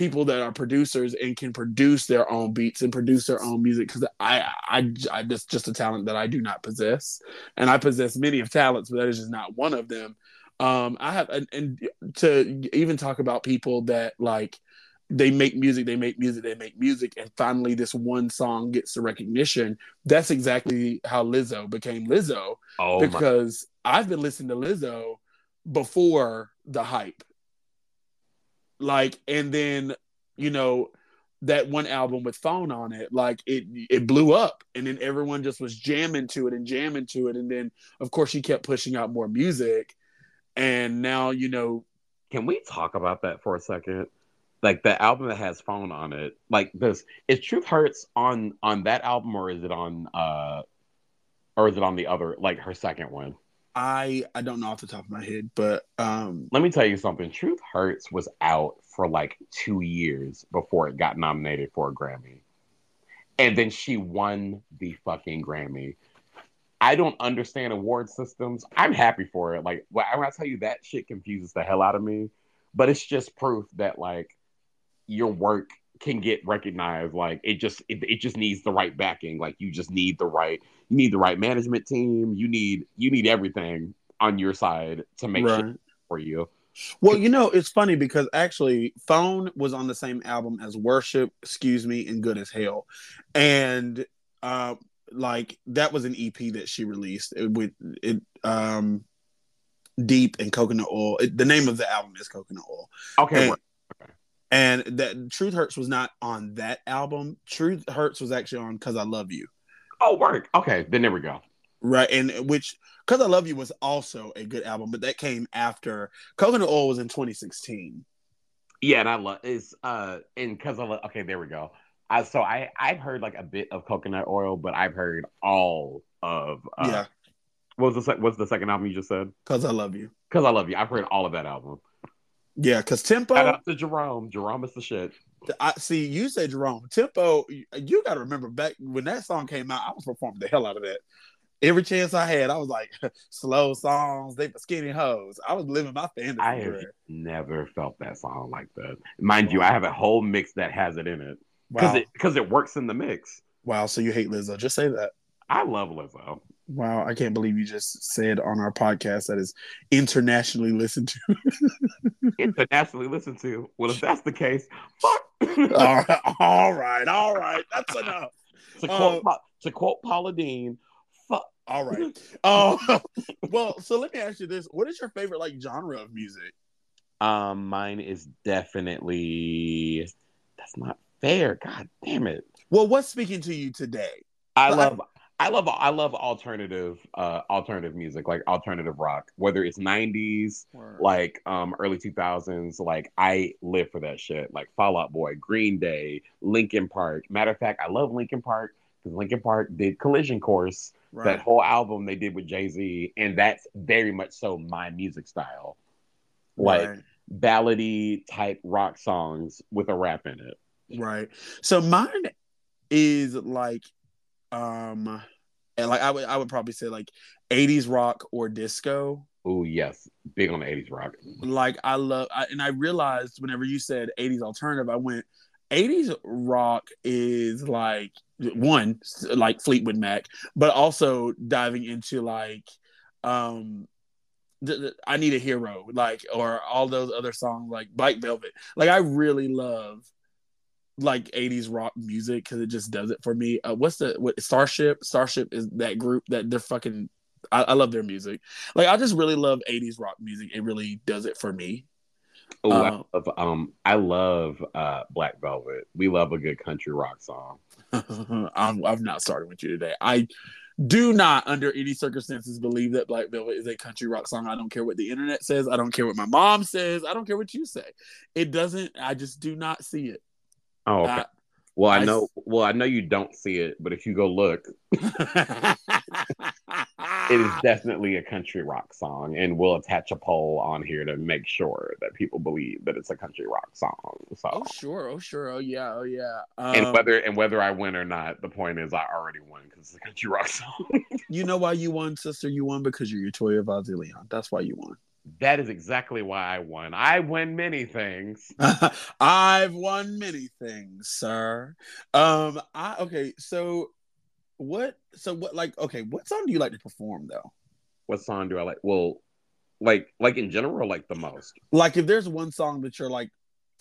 people that are producers and can produce their own beats and produce their own music because I, I I just just a talent that I do not possess, and I possess many of talents, but that is just not one of them. Um, I have and, and to even talk about people that like they make music, they make music, they make music, and finally this one song gets the recognition. That's exactly how Lizzo became Lizzo Oh my because I've been listening to Lizzo before the hype. Like, and then, you know, that one album with phone on it, like it it blew up. And then everyone just was jamming to it and jamming to it. And then of course she kept pushing out more music. And now, you know, Can we talk about that for a second? Like the album that has phone on it. Like this is Truth Hurts on on that album or is it on uh or is it on the other like her second one? I I don't know off the top of my head, but um Let me tell you something. Truth Hurts was out for like 2 years before it got nominated for a Grammy. And then she won the fucking Grammy. I don't understand award systems. I'm happy for it. Like, when I tell you that shit confuses the hell out of me, but it's just proof that like your work can get recognized. Like, it just it, it just needs the right backing. Like, you just need the right you need the right management team. You need you need everything on your side to make right. shit for you. Well, you know, it's funny because actually, Phone was on the same album as Worship, Excuse Me, and Good as Hell, and uh, like that was an EP that she released it, with it. Um, Deep and Coconut Oil. It, the name of the album is Coconut Oil, Okay, and, work. and that Truth Hurts was not on that album. Truth Hurts was actually on Cause I Love You, oh work. Okay, then there we go. right? And which Cause I Love You was also a good album, but that came after Coconut Oil was in 2016. Yeah, and I love is uh and because I love okay, there we go. I so I I've heard like a bit of coconut oil, but I've heard all of uh, yeah, What was the what's the second album you just said? Cause I Love You. Because I love you. I've heard all of that album. Yeah, because Tempo. Shout out to Jerome. Jerome is the shit. I see you say Jerome Tempo. You, you got to remember back when that song came out, I was performing the hell out of that. Every chance I had, I was like, [LAUGHS] slow songs, they for skinny hoes. I was living my fantasy. I have never felt that song like that. Mind you, I have a whole mix that has it in it because Wow. it because it works in the mix. wow. So you hate Lizzo? Just say that. I love Lizzo. Wow. I can't believe you just said on our podcast that is internationally listened to. [LAUGHS] Internationally listened to. Well, if that's the case, fuck. [LAUGHS] all right. All right. All right. That's enough. to quote Uh, to quote Paula Deen, fuck. All right. Oh, [LAUGHS] well, so let me ask you this. What is your favorite like genre of music? Um, mine is definitely that's not fair. God damn it. Well, what's speaking to you today? I love I love I love alternative uh alternative music, like alternative rock, whether it's 90s, like um early 2000s, like I live for that shit. Like Fall Out Boy, Green Day, Linkin Park. Matter of fact, I love Linkin Park because Linkin Park did Collision Course, right. that whole album they did with Jay-Z, and that's very much so my music style. Like Right. ballady type rock songs with a rap in it. Right. So mine is like um and like I would I would probably say like 80s rock or disco. Oh yes, big on the '80s rock. Like I love I, and I realized whenever you said 80s alternative, I went 80s rock is like one like Fleetwood Mac, but also diving into like um I need a hero, like or all those other songs like Black Velvet. Like I really love like 80s rock music because it just does it for me. Uh, what's the what Starship? Starship is that group that they're fucking. I, I, love their music. Like I just really love 80s rock music. It really does it for me. Oh, uh, I love, um, I love uh, Black Velvet. We love a good country rock song. [LAUGHS] I'm, I'm not starting with you today. I do not, under any circumstances, believe that Black Velvet is a country rock song. I don't care what the internet says. I don't care what my mom says. I don't care what you say. It doesn't. I just do not see it. Oh, okay. Uh, well, I, I know. Well, I know you don't see it, but if you go look, it is [LAUGHS] definitely a country rock song, and we'll attach a poll on here to make sure that people believe that it's a country rock song. So, oh sure, oh sure, oh yeah, oh yeah. Um, and whether and whether I win or not, the point is I already won because it's a country rock song. you know why you won, sister? You won because you're Toya Vazzy Leon. That's why you won. That is exactly why I won. I win many things. [LAUGHS] I've won many things, sir. Um, I okay. So, what? So what? Like, okay, what song do you like to perform though? What song do I like? Well, like, like in general, like the most. Like, if there's one song that you're like,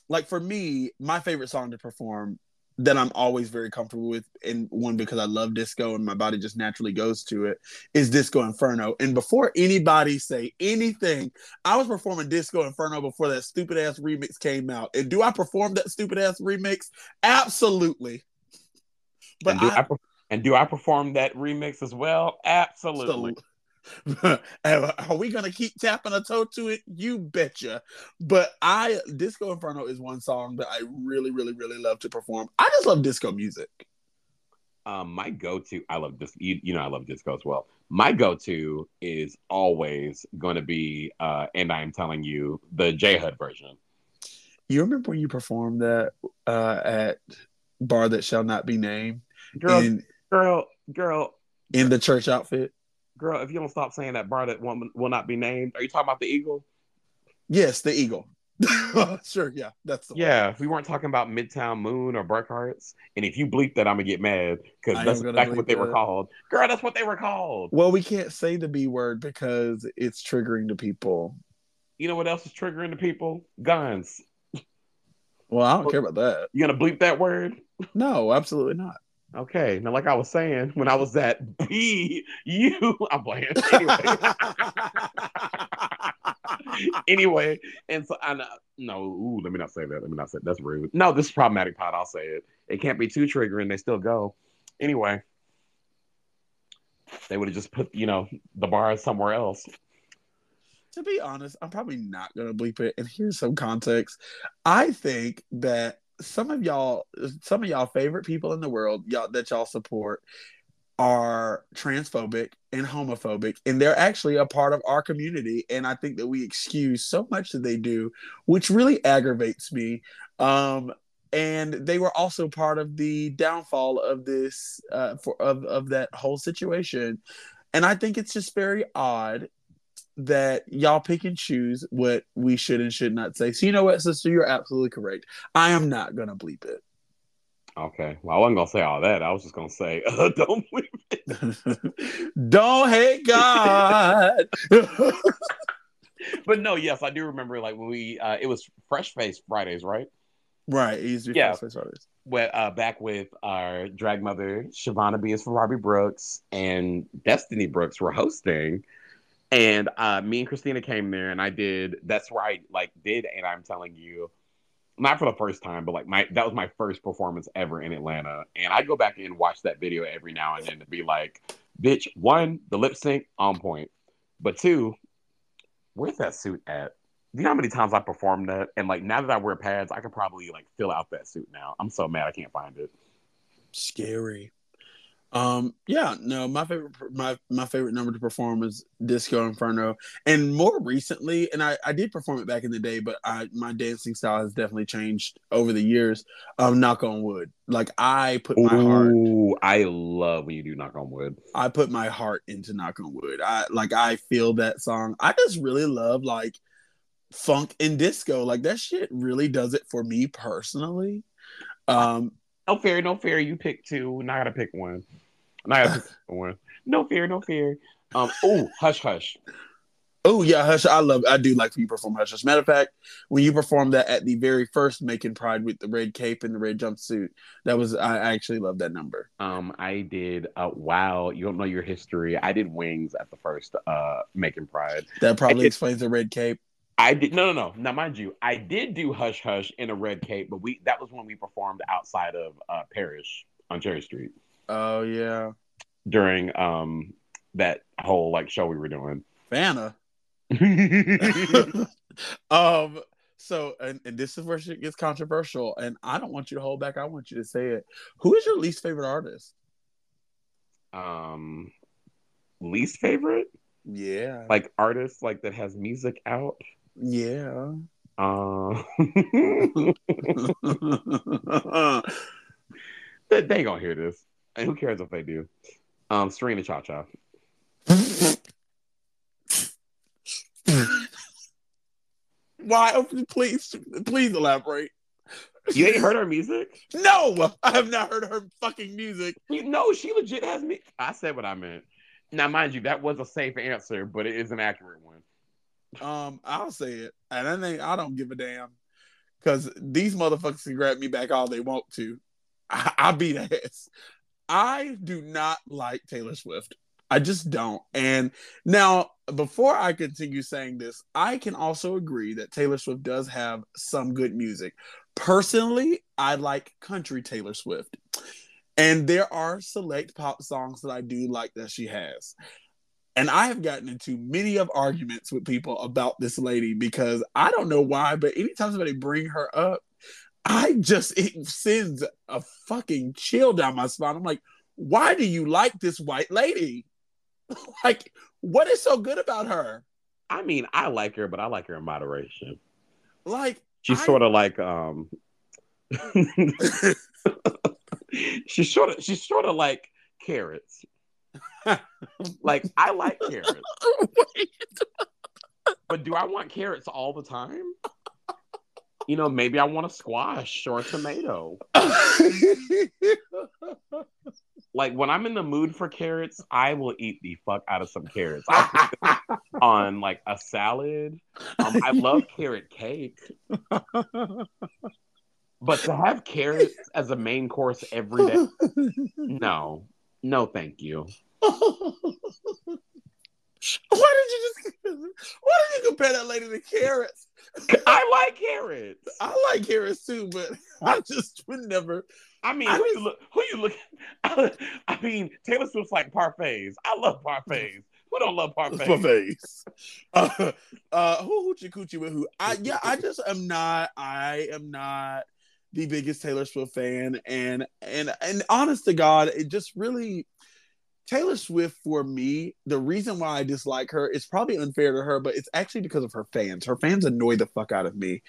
like for me, my favorite song to perform that I'm always very comfortable with, and one because I love disco and my body just naturally goes to it, is Disco Inferno. And before anybody say anything, I was performing Disco Inferno before that stupid ass remix came out. And do I perform that stupid ass remix? Absolutely. But and do I, I and do I perform that remix as well? Absolutely. Absolutely. [LAUGHS] Are we gonna keep tapping a toe to it? You betcha. But I Disco Inferno is one song that I really, really, really love to perform. I just love disco music. Um, my go-to, I love this. You, you know, I love disco as well. My go-to is always going to be, uh, and I'm telling you, the J Hud version. You remember when you performed that uh, at bar that shall not be named? Girl, in, girl, girl, in the church outfit girl, if you don't stop saying that bar that will, will not be named, are you talking about the Eagle? Yes, the Eagle. [LAUGHS] sure, yeah, that's the yeah. One. We weren't talking about Midtown Moon or Burkhart's, and if you bleep that, I'm gonna get mad because that's exactly what they that. were called. Girl, that's what they were called. Well, we can't say the B word because it's triggering to people. You know what else is triggering to people? Guns. Well, I don't care about that. You gonna bleep that word? No, absolutely not. Okay. Now, like I was saying, when I was at [LAUGHS] B, you, I'm playing. [LAUGHS] Anyway. [LAUGHS] anyway, and so I know, no, ooh, let me not say that. Let me not say that's rude. No, this is problematic pot. I'll say it. It can't be too triggering. They still go. Anyway, they would have just put, you know, the bar somewhere else. To be honest, I'm probably not gonna bleep it. And here's some context. I think that some of y'all some of y'all favorite people in the world y'all that y'all support are transphobic and homophobic and they're actually a part of our community and i think that we excuse so much that they do which really aggravates me. Um and they were also part of the downfall of this uh for of of that whole situation. And i think it's just very odd that y'all pick and choose what we should and should not say. So you know what, sister, you're absolutely correct. I am not gonna bleep it. Okay. Well, I wasn't gonna say all that. I was just gonna say, [LAUGHS] uh, don't bleep it. [LAUGHS] don't hate God. [LAUGHS] but no, yes, I do remember like when we uh it was Fresh Face Fridays, right? Right. It yeah. Fresh Face Fridays. Well, uh, back with our drag mother, Shavonna B is for Robbie Brooks and Destiny Brooks were hosting and uh, me and Christina came there, and I did. That's where I like did, and I'm telling you, not for the first time, but like my that was my first performance ever in Atlanta. And I go back and watch that video every now and then to be like, bitch, one, the lip sync on point, but two, where's that suit at? Do you know how many times I performed that? And like now that I wear pads, I could probably like fill out that suit now. I'm so mad I can't find it. Scary. Um, yeah, no, my favorite my my favorite number to perform is Disco Inferno, and more recently, and I I did perform it back in the day, but I my dancing style has definitely changed over the years. Um, Knock on Wood, like I put my heart, Ooh, I love when you do knock on wood. I put my heart into Knock on Wood. I like I feel that song. I just really love like funk and disco. Like that shit really does it for me personally. Um, No fear, no fear. You pick two. Not gotta pick one. Not gotta pick [LAUGHS] one. No fear, no fear. Um. Oh, hush, hush. Oh yeah, Hush. I love. I do like when you perform Hush. Hush. Matter of fact, when you performed that at the very first Macon Pride with the red cape and the red jumpsuit, that was I I actually love that number. Um, I did. Uh, wow, you don't know your history. I did wings at the first uh Macon Pride. That probably did- explains the red cape. I did no, no, no. Now, mind you, I did do hush hush in a red cape, but we that was when we performed outside of uh Parish on Cherry Street Oh yeah, during um that whole like show we were doing. Vanna. [LAUGHS] [LAUGHS] um. So, and, and this is where shit gets controversial, and I don't want you to hold back. I want you to say it. Who is your least favorite artist? um, least favorite Yeah. like artist like that has music out. Yeah. Um, [LAUGHS] [LAUGHS] they, they gonna hear this, and who cares if they do? Um, Serena ChaCha. Why? Oh, Please, please elaborate. You ain't heard her music? No, I have not heard her fucking music. You know, she legit has me. I said what I meant. Now, mind you, that was a safe answer, but it is an accurate one. Um, I'll say it, and I think I don't give a damn because these motherfuckers can grab me back all they want to. I, I beat ass. I do not like Taylor Swift. I just don't. And now, before I continue saying this, I can also agree that Taylor Swift does have some good music. Personally, I like country Taylor Swift. And there are select pop songs that I do like that she has. And I have gotten into many of arguments with people about this lady because I don't know why, but anytime somebody bring her up, I just it sends a fucking chill down my spine. I'm like, why do you like this white lady? [LAUGHS] like, what is so good about her? I mean, I like her, but I like her in moderation. Like, She's I- sort of like um. [LAUGHS] [LAUGHS] she's sort of she's sort of like carrots. [LAUGHS] like I like carrots, [LAUGHS] but do I want carrots all the time? You know, maybe I want a squash or a tomato. Like when I'm in the mood for carrots, I will eat the fuck out of some carrots. I'll put them on like a salad. Um, I love carrot cake, but to have carrots as a main course every day, [LAUGHS] no, no, thank you. [LAUGHS] Why did you just? [LAUGHS] Why did you compare that lady to carrots? I like carrots. [LAUGHS] I like carrots too, but I just would never. I mean, I who you look? Who you look? I mean, Taylor Swift's like parfaits. I love parfaits. Who don't love parfaits? Buffets. Uh, uh, who hoochie coochie with who? I yeah, I just am not. I am not the biggest Taylor Swift fan, and and and honest to God, it just really Taylor Swift for me. The reason why I dislike her is probably unfair to her, but it's actually because of her fans. Her fans annoy the fuck out of me,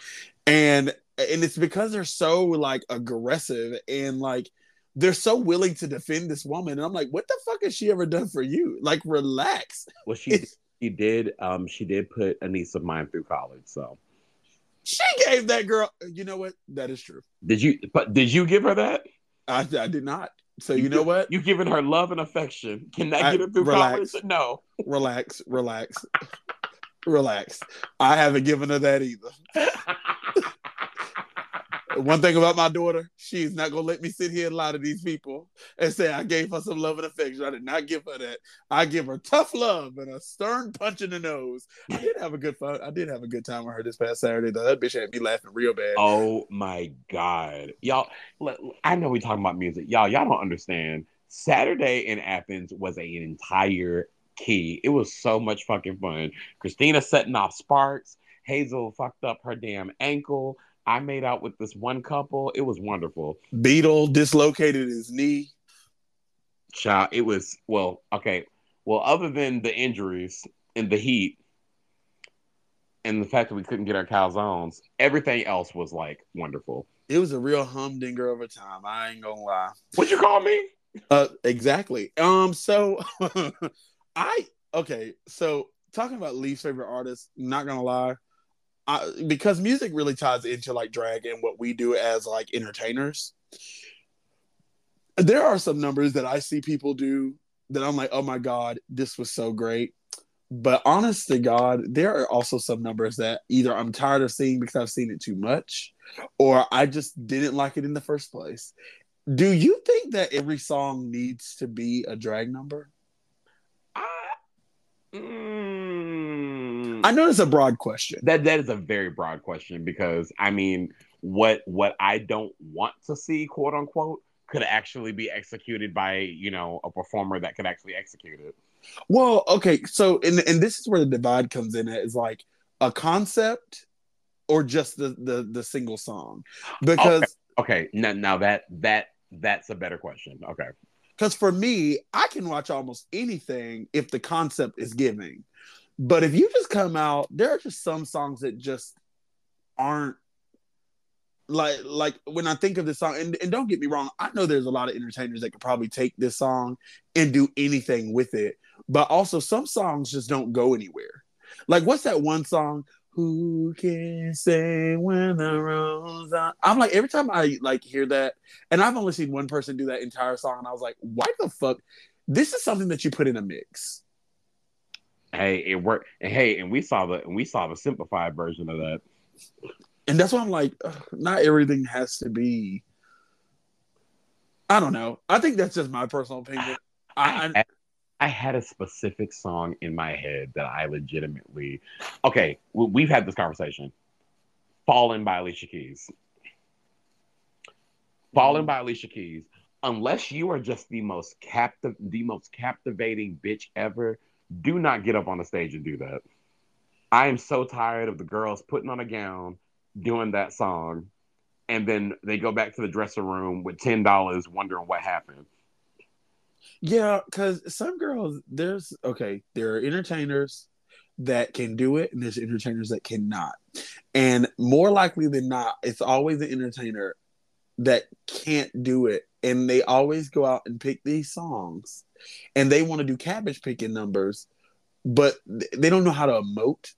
and and it's because they're so like aggressive and like they're so willing to defend this woman. And I'm like, what the fuck has she ever done for you? Like, relax. Well, she she did um she did put a niece of mine through college. So She gave that girl. You know what? That is true. did you? But did you give her that? I, I did not. So you know what? You given her love and affection. Can that I- get her through relax. college? No. relax, relax, relax. I haven't given her that either. [LAUGHS] One thing about my daughter, she's not gonna let me sit here and lie to these people and say I gave her some love and affection. I did not give her that. I give her tough love and a stern punch in the nose. I did have a good fun. I did have a good time with her this past Saturday. Though that bitch had me laughing real bad. oh my god, y'all! I know we talking about music, y'all. Y'all don't understand. Saturday in Athens was an entire key. It was so much fucking fun. Christina setting off sparks. Hazel fucked up her damn ankle. I made out with this one couple. It was wonderful. Beetle dislocated his knee. Child, it was well, okay. Well, other than the injuries and the heat and the fact that we couldn't get our calzones, everything else was like wonderful. It was a real humdinger of a time. I ain't gonna lie. What you call me? Uh, exactly. Um, so [LAUGHS] I okay. So talking about Lee's favorite artist, not gonna lie, I, because music really ties into like drag and what we do as like entertainers. There are some numbers that I see people do that I'm like, oh my god, this was so great. But honest to God, there are also some numbers that either I'm tired of seeing because I've seen it too much, or I just didn't like it in the first place. Do you think that every song needs to be a drag number? I, mm, I know it's a broad question. that that is a very broad question because I mean, what what I don't want to see, quote unquote, could actually be executed by you know a performer that could actually execute it. Well, okay, so and and this is where the divide comes in. At, is like a concept or just the the the single song, because Okay, now now that that that's a better question. Okay, because for me, I can watch almost anything if the concept is giving. But if you just come out, there are just some songs that just aren't like like when I think of this song, and, and don't get me wrong, I know there's a lot of entertainers that could probably take this song and do anything with it. But also some songs just don't go anywhere. Like what's that one song? Who can say when the rose are... I'm like every time I like hear that, and I've only seen one person do that entire song, and I was like, why the fuck? This is something that you put in a mix. Hey, it worked. And hey, and we saw the and we saw the simplified version of that. And that's why I'm like, ugh, not everything has to be. I don't know. I think that's just my personal opinion. I, I, I, I had a specific song in my head that I legitimately. Okay, we- we've had this conversation. "Fallen" by Alicia Keys. "Fallen" by Alicia Keys. Unless you are just the most captive, the most captivating bitch ever, do not get up on the stage and do that. I am so tired of the girls putting on a gown, doing that song, and then they go back to the dressing room with ten dollars, wondering what happened. Yeah, because some girls, there's okay, there are entertainers that can do it, and there's entertainers that cannot. And more likely than not, it's always the entertainer that can't do it. And they always go out and pick these songs and they want to do cabbage picking numbers, but they don't know how to emote,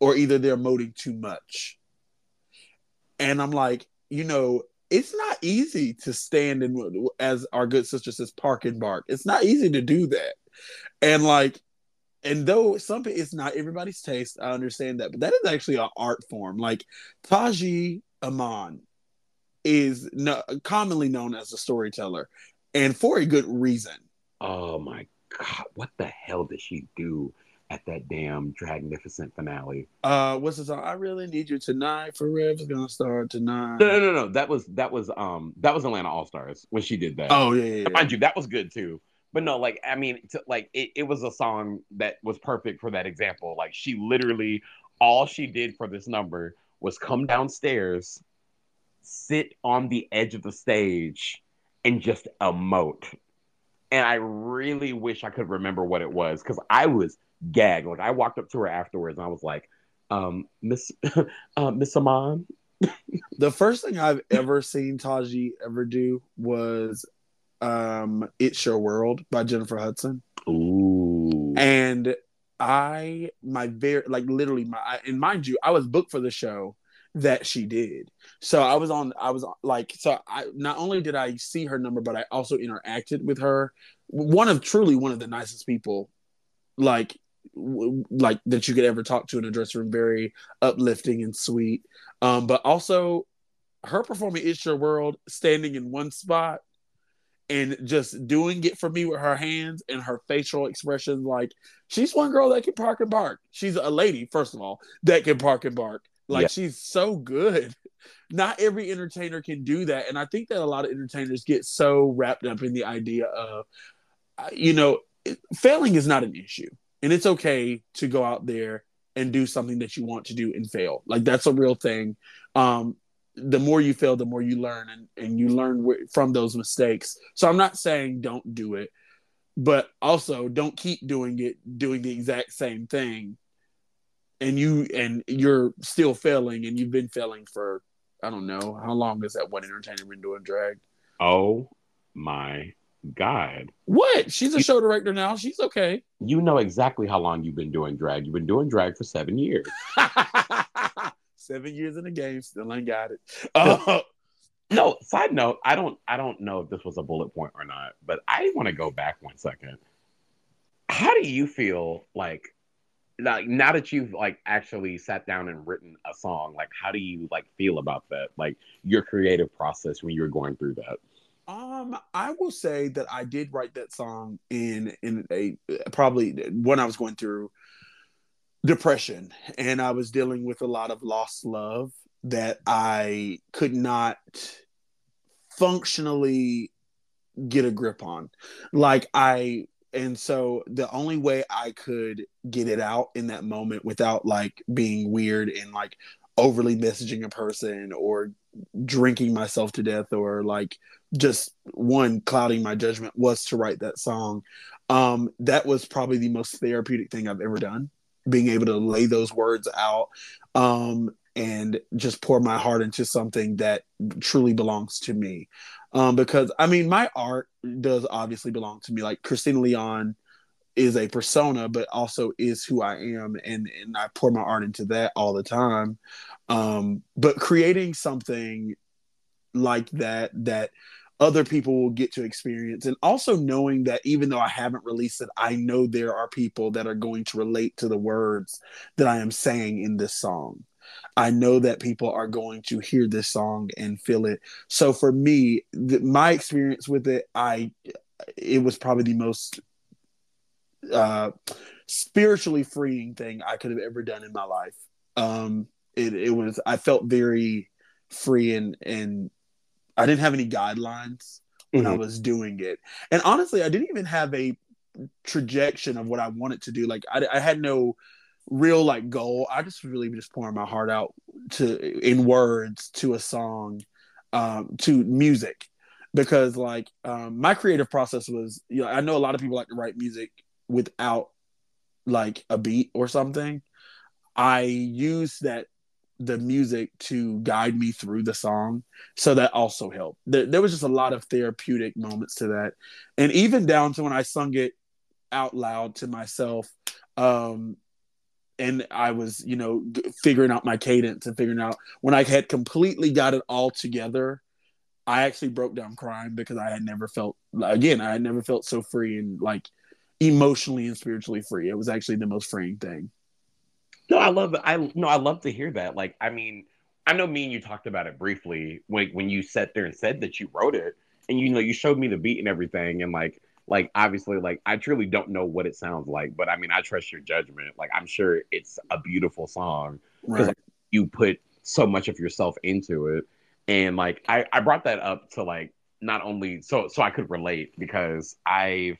or either they're emoting too much. And I'm like, you know, it's not easy to stand in as our good sister says park and bark. It's not easy to do that. And like and though some it's not everybody's taste i understand that but that is actually an art form. Like Taji Amon is no, commonly known as a storyteller and for a good reason Oh my god, what the hell did she do at that damn Dragnificent finale? uh what's the song i really need you tonight For forever's gonna start tonight No, no, no, no. That was that was um that was Atlanta All Stars when she did that. oh yeah, yeah, yeah. mind you, that was good too. But no, like I mean, to, like it, it was a song that was perfect for that example. Like she literally, all she did for this number was come downstairs, sit on the edge of the stage, and just emote. And I really wish I could remember what it was because I was gagged. Like I walked up to her afterwards and I was like, um, Miss [LAUGHS] uh, Miss Amon. The first thing I've ever seen Taji ever do was um It's Your World by Jennifer Hudson. Ooh. And I my very like literally my I- and mind you, I was booked for the show that she did. So I was on I was like so I not only did I see her number, but I also interacted with her. One of truly one of the nicest people like w- like that you could ever talk to in a dressing room, very uplifting and sweet. Um, but also her performing It's Your World, standing in one spot and just doing it for me with her hands and her facial expressions. Like she's one girl that can park and bark. She's a lady, first of all, that can park and bark. Like Yeah. she's so good. [LAUGHS] Not every entertainer can do that. And I think that a lot of entertainers get so wrapped up in the idea of, uh, you know, failing is not an issue. And it's okay to go out there and do something that you want to do and fail. Like that's a real thing. Um, the more you fail, the more you learn, and and you learn from those mistakes. So I'm not saying don't do it, but also don't keep doing it, doing the exact same thing, and you and you're still failing, and you've been failing for I don't know how long has that one entertainer been doing drag? Oh my god! What? She's a show director now. She's okay. You know exactly how long you've been doing drag. You've been doing drag for seven years. [LAUGHS] seven years in the game, still ain't got it. Uh, no, side note, I don't I don't know if this was a bullet point or not, but I want to go back one second. How do you feel like like now that you've like actually sat down and written a song, like how do you like feel about that? Like your creative process when you were going through that? Um, I will say that I did write that song in in a probably when I was going through depression and I was dealing with a lot of lost love that I could not functionally get a grip on. Like I and so the only way I could get it out in that moment without like being weird and like overly messaging a person or drinking myself to death or like just one clouding my judgment was to write that song. Um, that was probably the most therapeutic thing I've ever done being able to lay those words out um, and just pour my heart into something that truly belongs to me. Um, because I mean, my art does obviously belong to me. Like Christina Leon is a persona, but also is who I am, and and I pour my art into that all the time. Um, but creating something like that that other people will get to experience and also knowing that even though i haven't released it i know there are people that are going to relate to the words that i am saying in this song i know that people are going to hear this song and feel it so for me the, my experience with it i it was probably the most uh spiritually freeing thing i could have ever done in my life um it, it was i felt very free and and I didn't have any guidelines when mm-hmm. I was doing it. And honestly, I didn't even have a trajectory of what I wanted to do. Like I, I had no real like goal. I just really just pouring my heart out to in words to a song, um, to music, because like um, my creative process was, you know, I know a lot of people like to write music without like a beat or something. I use that the music to guide me through the song. So that also helped. There, there, was just a lot of therapeutic moments to that. And even down to when I sung it out loud to myself. Um, and I was, you know, figuring out my cadence and figuring out when I had completely got it all together. I actually broke down crying because I had never felt, again, I had never felt so free and like emotionally and spiritually free. It was actually the most freeing thing. No, I love I no, I love to hear that. Like, I mean, I know me and you talked about it briefly when when you sat there and said that you wrote it, and you know you showed me the beat and everything, and like like obviously like I truly don't know what it sounds like, but I mean I trust your judgment. Like I'm sure it's a beautiful song because right. like, you put so much of yourself into it, and like I I brought that up to like not only so so I could relate because I've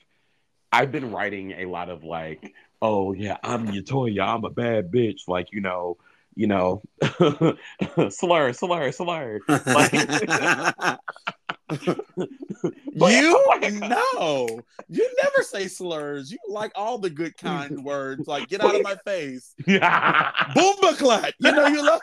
I've been writing a lot of like oh yeah, I'm Latoya, I'm a bad bitch, like you know, you know, [LAUGHS] slur, slur, slur. [LAUGHS] Like, [LAUGHS] [LAUGHS] you [LAUGHS] no, you never say slurs. You like all the good kind words, like get out of my face, [LAUGHS] boomba clat. You know you love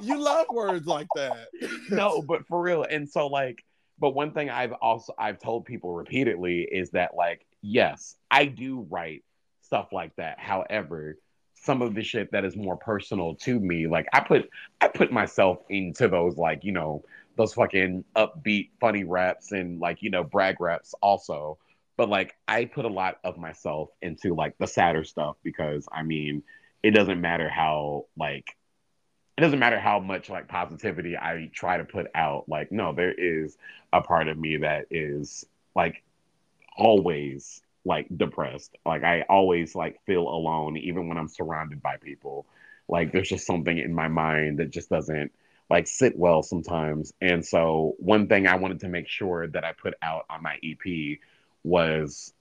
you love words like that. no, but for real, and so like, but one thing I've also I've told people repeatedly is that like, yes, I do write stuff like that. However, some of the shit that is more personal to me, like I put I put myself into those like, you know, those fucking upbeat funny raps and like, you know, brag raps also. But like I put a lot of myself into like the sadder stuff because I mean, it doesn't matter how like it doesn't matter how much like positivity I try to put out. Like, no, there is a part of me that is like always like depressed. Like I always like feel alone even when I'm surrounded by people. Like there's just something in my mind that just doesn't like sit well sometimes. And so one thing I wanted to make sure that I put out on my EP was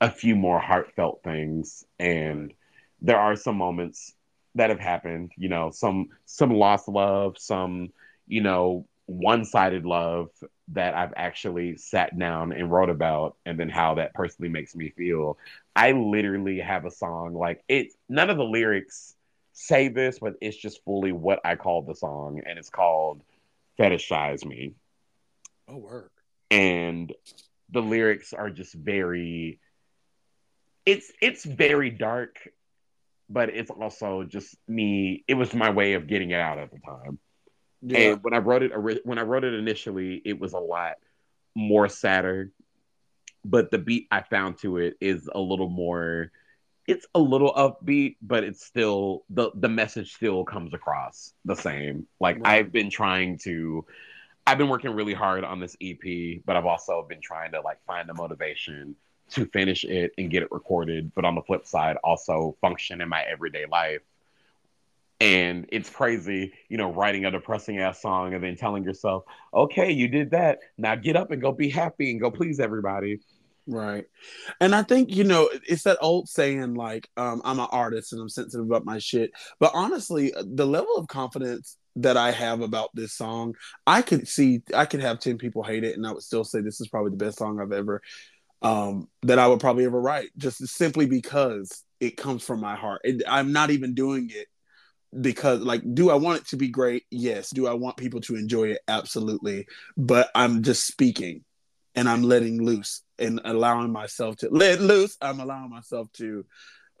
a few more heartfelt things and there are some moments that have happened, you know, some some lost love, some you know, one sided love that I've actually sat down and wrote about, and then how that personally makes me feel. I literally have a song like it, none of the lyrics say this, but it's just fully what I call the song, and it's called Fetishize Me. Oh, work. And the lyrics are just very it's it's very dark but it's also just me it was my way of getting it out at the time yeah. and when i wrote it when i wrote it initially it was a lot more sadder but the beat i found to it is a little more it's a little upbeat but it's still the the message still comes across the same like right. i've been trying to i've been working really hard on this ep but i've also been trying to like find the motivation to finish it and get it recorded, but on the flip side, also function in my everyday life. And it's crazy, you know, writing a depressing ass song and then telling yourself, okay, you did that. Now get up and go be happy and go please everybody. Right. And I think, you know, it's that old saying like, um, I'm an artist and I'm sensitive about my shit. But honestly, the level of confidence that I have about this song, I could see, I could have 10 people hate it and I would still say this is probably the best song I've ever um, that I would probably ever write, just simply because it comes from my heart. It, I'm not even doing it because, like, do I want it to be great? Yes. Do I want people to enjoy it? Absolutely. But I'm just speaking and I'm letting loose and allowing myself to let loose. I'm allowing myself to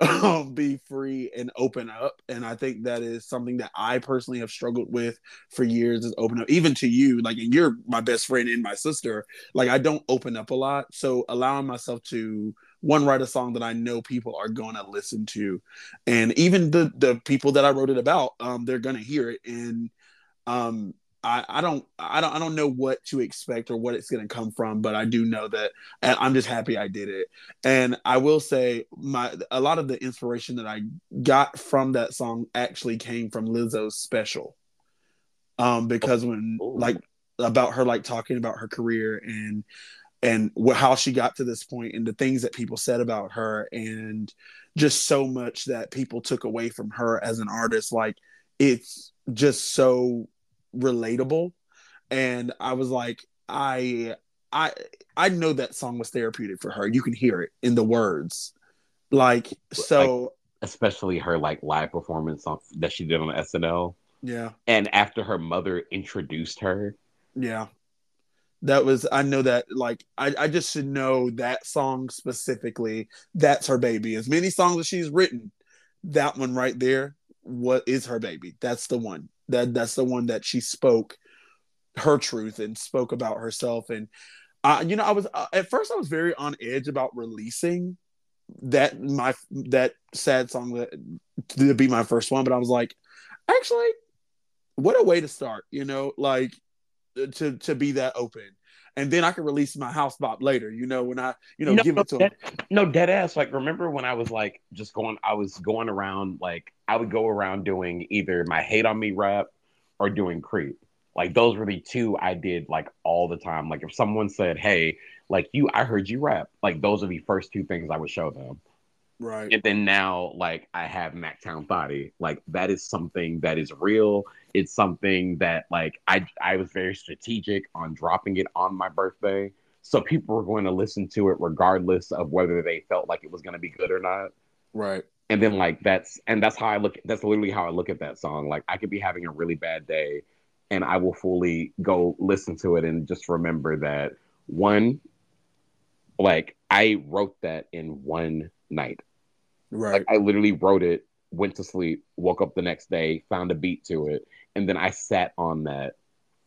[LAUGHS] um, be free and open up. And I think that is something that I personally have struggled with for years is open up, even to you. Like, and you're my best friend and my sister. Like, I don't open up a lot. So allowing myself to one write a song that I know people are going to listen to, and even the the people that I wrote it about, um, they're going to hear it. And um, I, I don't I don't I don't know what to expect or what it's going to come from, but I do know that I'm just happy I did it. And I will say my a lot of the inspiration that I got from that song actually came from Lizzo's special. Um, because when Ooh. like about her like talking about her career and and wh- how she got to this point and the things that people said about her and just so much that people took away from her as an artist like it's just so relatable. And i was like i i i know that song was therapeutic for her. You can hear it in the words. Like so like, especially her like live performance on, that she did on snl yeah. And after her mother introduced her. Yeah. That was i know that like I, I just should know that song specifically. That's her baby. As many songs as she's written that one right there what is her baby? That's the one that that's the one that she spoke her truth and spoke about herself. And uh, you know i was uh, at first i was very on edge about releasing that my that sad song that to be my first one but i was like actually what a way to start you know like to to be that open and then I can release my house bop later. You know, when I you know no, give it to dead, them. No, dead ass. Like remember when I was like just going, I was going around like I would go around doing either my hate on me rap or doing creep. Like those were the two I did like all the time. Like if someone said, "Hey, like you, I heard you rap," like those are the first two things I would show them. Right. And then now, like, I have Mactown Body. Like, that is something that is real. It's something that, like, I I was very strategic on dropping it on my birthday, so people were going to listen to it regardless of whether they felt like it was going to be good or not. Right. And then, like, that's and that's how I look. That's literally how I look at that song. Like, I could be having a really bad day, and I will fully go listen to it and just remember that one, like, I wrote that in one night. Right. Like I literally wrote it, went to sleep, woke up the next day, found a beat to it, and then I sat on that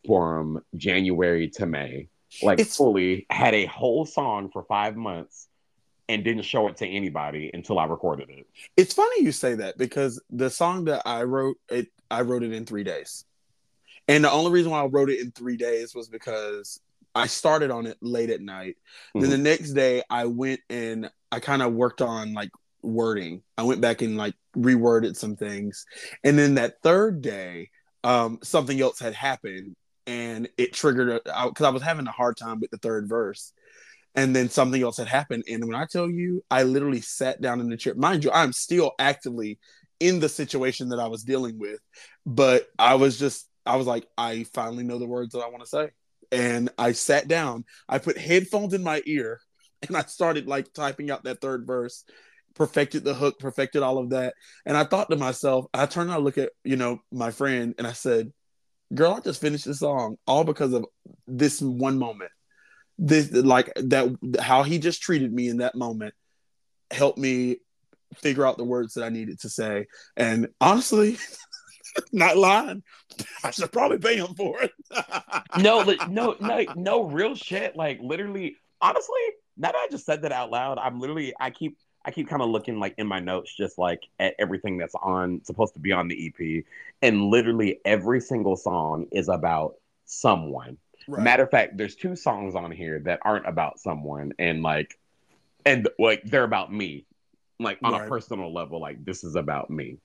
from January to May. Like it's... fully had a whole song for five months and didn't show it to anybody until I recorded it. It's funny you say that because the song that I wrote, it I wrote it in three days. And the only reason why I wrote it in three days was because I started on it late at night. Mm-hmm. Then the next day I went and I kind of worked on like wording. I went back and like reworded some things. And then that third day, um, something else had happened and it triggered because I was having a hard time with the third verse. And then something else had happened. And when I tell you, I literally sat down in the chair. Mind you, I'm still actively in the situation that I was dealing with, but I was just I was like, I finally know the words that I want to say. And I sat down, I put headphones in my ear, and I started like typing out that third verse, perfected the hook, perfected all of that. And I thought to myself, I turned and I look at, you know, my friend and I said, Girl, I just finished the song all because of this one moment. This like that how he just treated me in that moment helped me figure out the words that I needed to say. And honestly, [LAUGHS] not lying, [LAUGHS] I should probably pay him for it. no, [LAUGHS] no, no, no, real shit. Like literally, honestly, now that I just said that out loud, I'm literally, I keep, I keep kind of looking like in my notes, just like at everything that's on, supposed to be on the EP, and literally every single song is about someone. Right. Matter of fact, there's two songs on here that aren't about someone, and like, and like they're about me, like on right. a personal level. Like this is about me,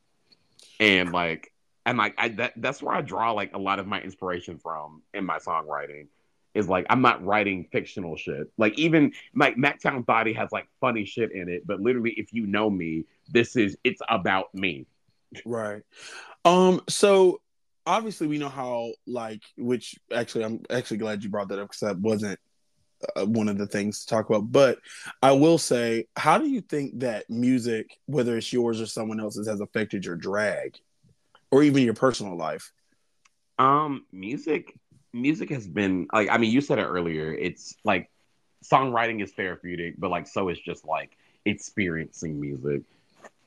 and like and like I that that's where I draw like a lot of my inspiration from in my songwriting is like I'm not writing fictional shit. Like even like Mactown Body has like funny shit in it, but literally if you know me, this is it's about me. Right. Um so obviously we know how like which actually I'm actually glad you brought that up because that wasn't uh, one of the things to talk about but i will say how do you think that music whether it's yours or someone else's has affected your drag or even your personal life? Um, music, music has been like I mean, you said it earlier. It's like songwriting is therapeutic, but like so is just like experiencing music.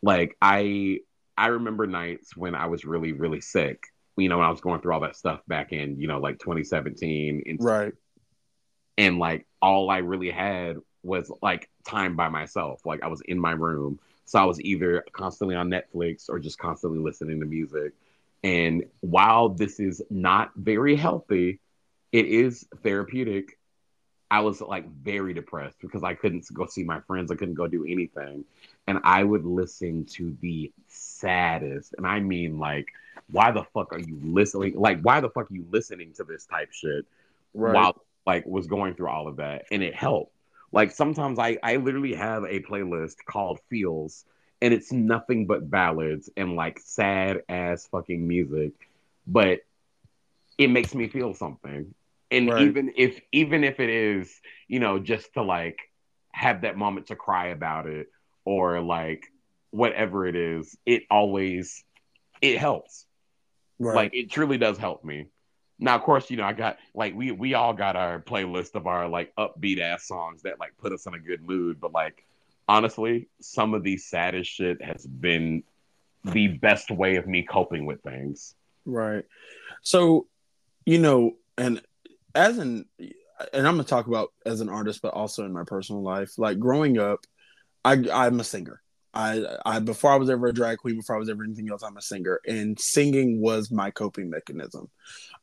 Like I, I remember nights when I was really, really sick. You know, when I was going through all that stuff back in, you know, like 2017, and, right? And like all I really had was like time by myself. Like I was in my room so I was either constantly on Netflix or just constantly listening to music. And while this is not very healthy, it is therapeutic. I was like very depressed because I couldn't go see my friends. I couldn't go do anything. And I would listen to the saddest, and I mean like, why the fuck are you listening? Like, why the fuck are you listening to this type shit right. while like was going through all of that? And it helped. Like sometimes I I literally have a playlist called Feels and it's nothing but ballads and like sad ass fucking music, but it makes me feel something. And right. even if even if it is, you know, just to like have that moment to cry about it or like whatever it is, it always it helps. Right. Like it truly does help me. Now, of course, you know, I got like we we all got our playlist of our like upbeat ass songs that like put us in a good mood. But like honestly, some of the saddest shit has been the best way of me coping with things. Right. So, you know, and as an and I'm gonna talk about as an artist, but also in my personal life. Like growing up, I I'm a singer. I, I before I was ever a drag queen, before I was ever anything else, I'm a singer, and singing was my coping mechanism.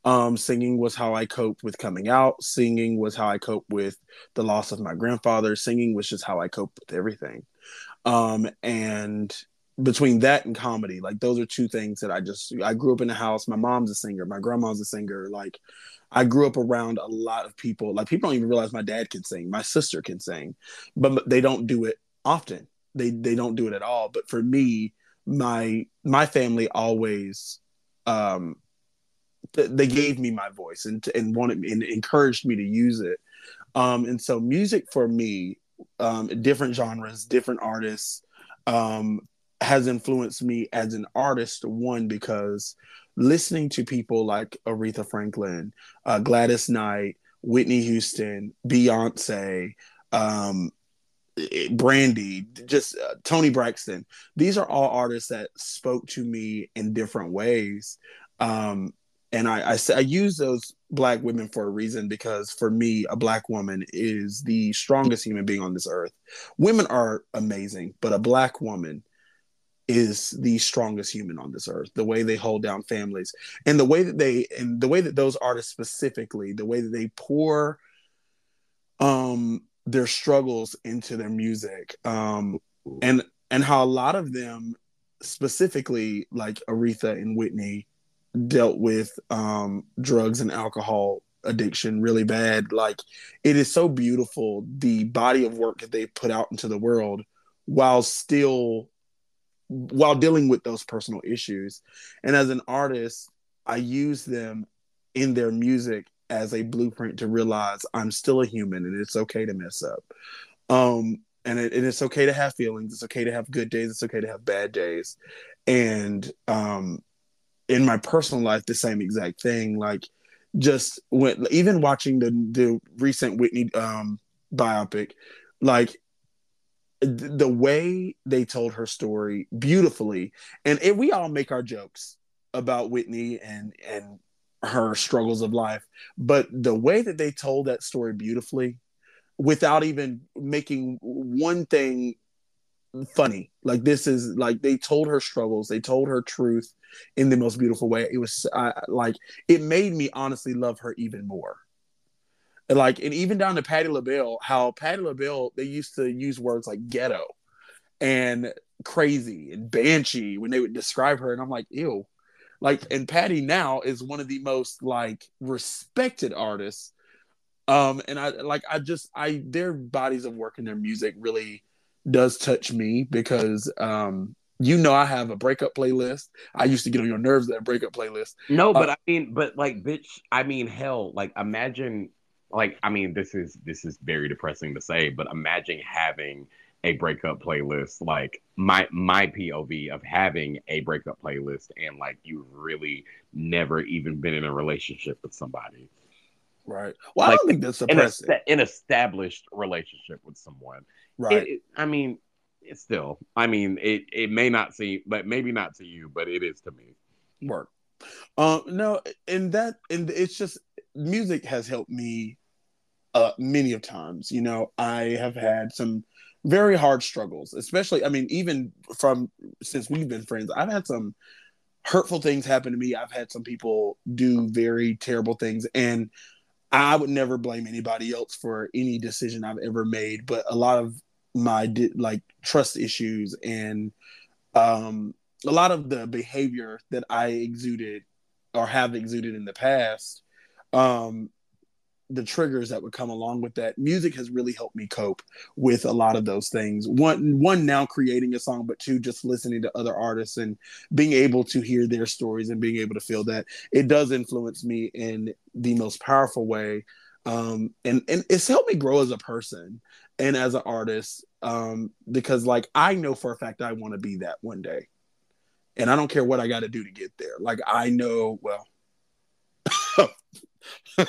Um, singing was how I coped with coming out. Singing was how I coped with the loss of my grandfather. Singing was just how I coped with everything. Um, and between that and comedy, like those are two things that I just I grew up in a house. My mom's a singer, my grandma's a singer. Like I grew up around a lot of people. Like people don't even realize my dad can sing, my sister can sing, but they don't do it often. They they don't do it at all. But for me, my my family always um they gave me my voice and and wanted and encouraged me to use it. Um, and so music for me, um, different genres, different artists, um, has influenced me as an artist. One because listening to people like Aretha Franklin, uh, Gladys Knight, Whitney Houston, Beyonce, um, Brandy, just uh, Toni Braxton. These are all artists that spoke to me in different ways. Um, and I, I, I use those black women for a reason because for me, a black woman is the strongest human being on this earth. Women are amazing, but a black woman is the strongest human on this earth. The way they hold down families and the way that they and the way that those artists specifically, the way that they pour um their struggles into their music. Um and and how a lot of them specifically like Aretha and Whitney dealt with um, drugs and alcohol addiction really bad. Like it is so beautiful the body of work that they put out into the world while still while dealing with those personal issues. And as an artist, I use them in their music as a blueprint to realize I'm still a human and it's okay to mess up. Um, and, it, and it's okay to have feelings. It's okay to have good days. It's okay to have bad days. And um, in my personal life, the same exact thing. Like just when even watching the the recent Whitney um, biopic, like the way they told her story beautifully, and it, we all make our jokes about Whitney and and her struggles of life, but the way that they told that story beautifully, without even making one thing funny, like this is like they told her struggles, they told her truth in the most beautiful way. It was uh, like it made me honestly love her even more. And like and even down to Patti LaBelle, how Patti LaBelle they used to use words like ghetto and crazy and banshee when they would describe her, and I'm like, ew like and Patti now is one of the most like respected artists. Um and i like i just i their bodies of work and their music really does touch me because um you know i have a breakup playlist. I used to get on your nerves that breakup playlist. No but uh, i mean but like bitch i mean hell like imagine like i mean this is this is very depressing to say but imagine having a breakup playlist like my my pov of having a breakup playlist and like you've really never even been in a relationship with somebody. Right. Well like, i don't think that's depressing. An, an established relationship with someone. Right. It, it, i mean it's still i mean it it may not seem but maybe not to you but it is to me. Work. Um no and that and it's just music has helped me uh many of times. You know i have had some very hard struggles, especially, I mean, even from since we've been friends, I've had some hurtful things happen to me. I've had some people do very terrible things. And I would never blame anybody else for any decision I've ever made. But a lot of my like trust issues and um, a lot of the behavior that I exuded or have exuded in the past um, the triggers that would come along with that. Music has really helped me cope with a lot of those things. One one now creating a song but two just listening to other artists and being able to hear their stories and being able to feel that. It does influence me in the most powerful way. Um, and and it's helped me grow as a person and as an artist um, because like i know for a fact i want to be that one day. And i don't care what i got to do to get there. Like i know well [LAUGHS]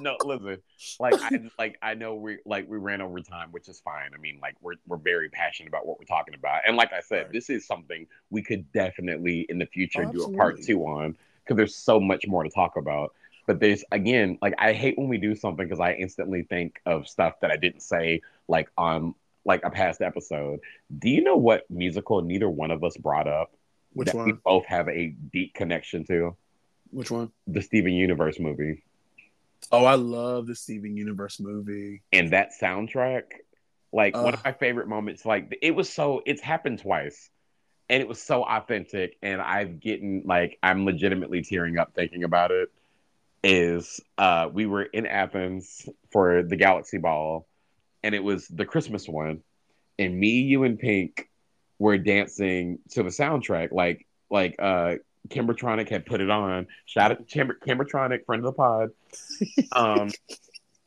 no, listen. Like I like I know we like we ran over time, which is fine. I mean, like we're we're very passionate about what we're talking about, and like I said, right. this is something we could definitely in the future oh, do a part two on because there's so much more to talk about. But there's again, like I hate when we do something because I instantly think of stuff that I didn't say, like on like a past episode. Do you know what musical neither one of us brought up? Which that one? We both have a deep connection to. Which one? The Steven Universe movie. Oh, I love the Steven Universe movie. And that soundtrack, like uh, one of my favorite moments, like it was so it's happened twice. And it was so authentic. And I've getting like I'm legitimately tearing up thinking about it. Is uh we were in Athens for the Galaxy Ball, and it was the Christmas one. And me, you, and Pink were dancing to the soundtrack. Like like uh Kimbertronic had put it on. Shout out to Kimber- Kimbertronic, friend of the pod. [LAUGHS] Um,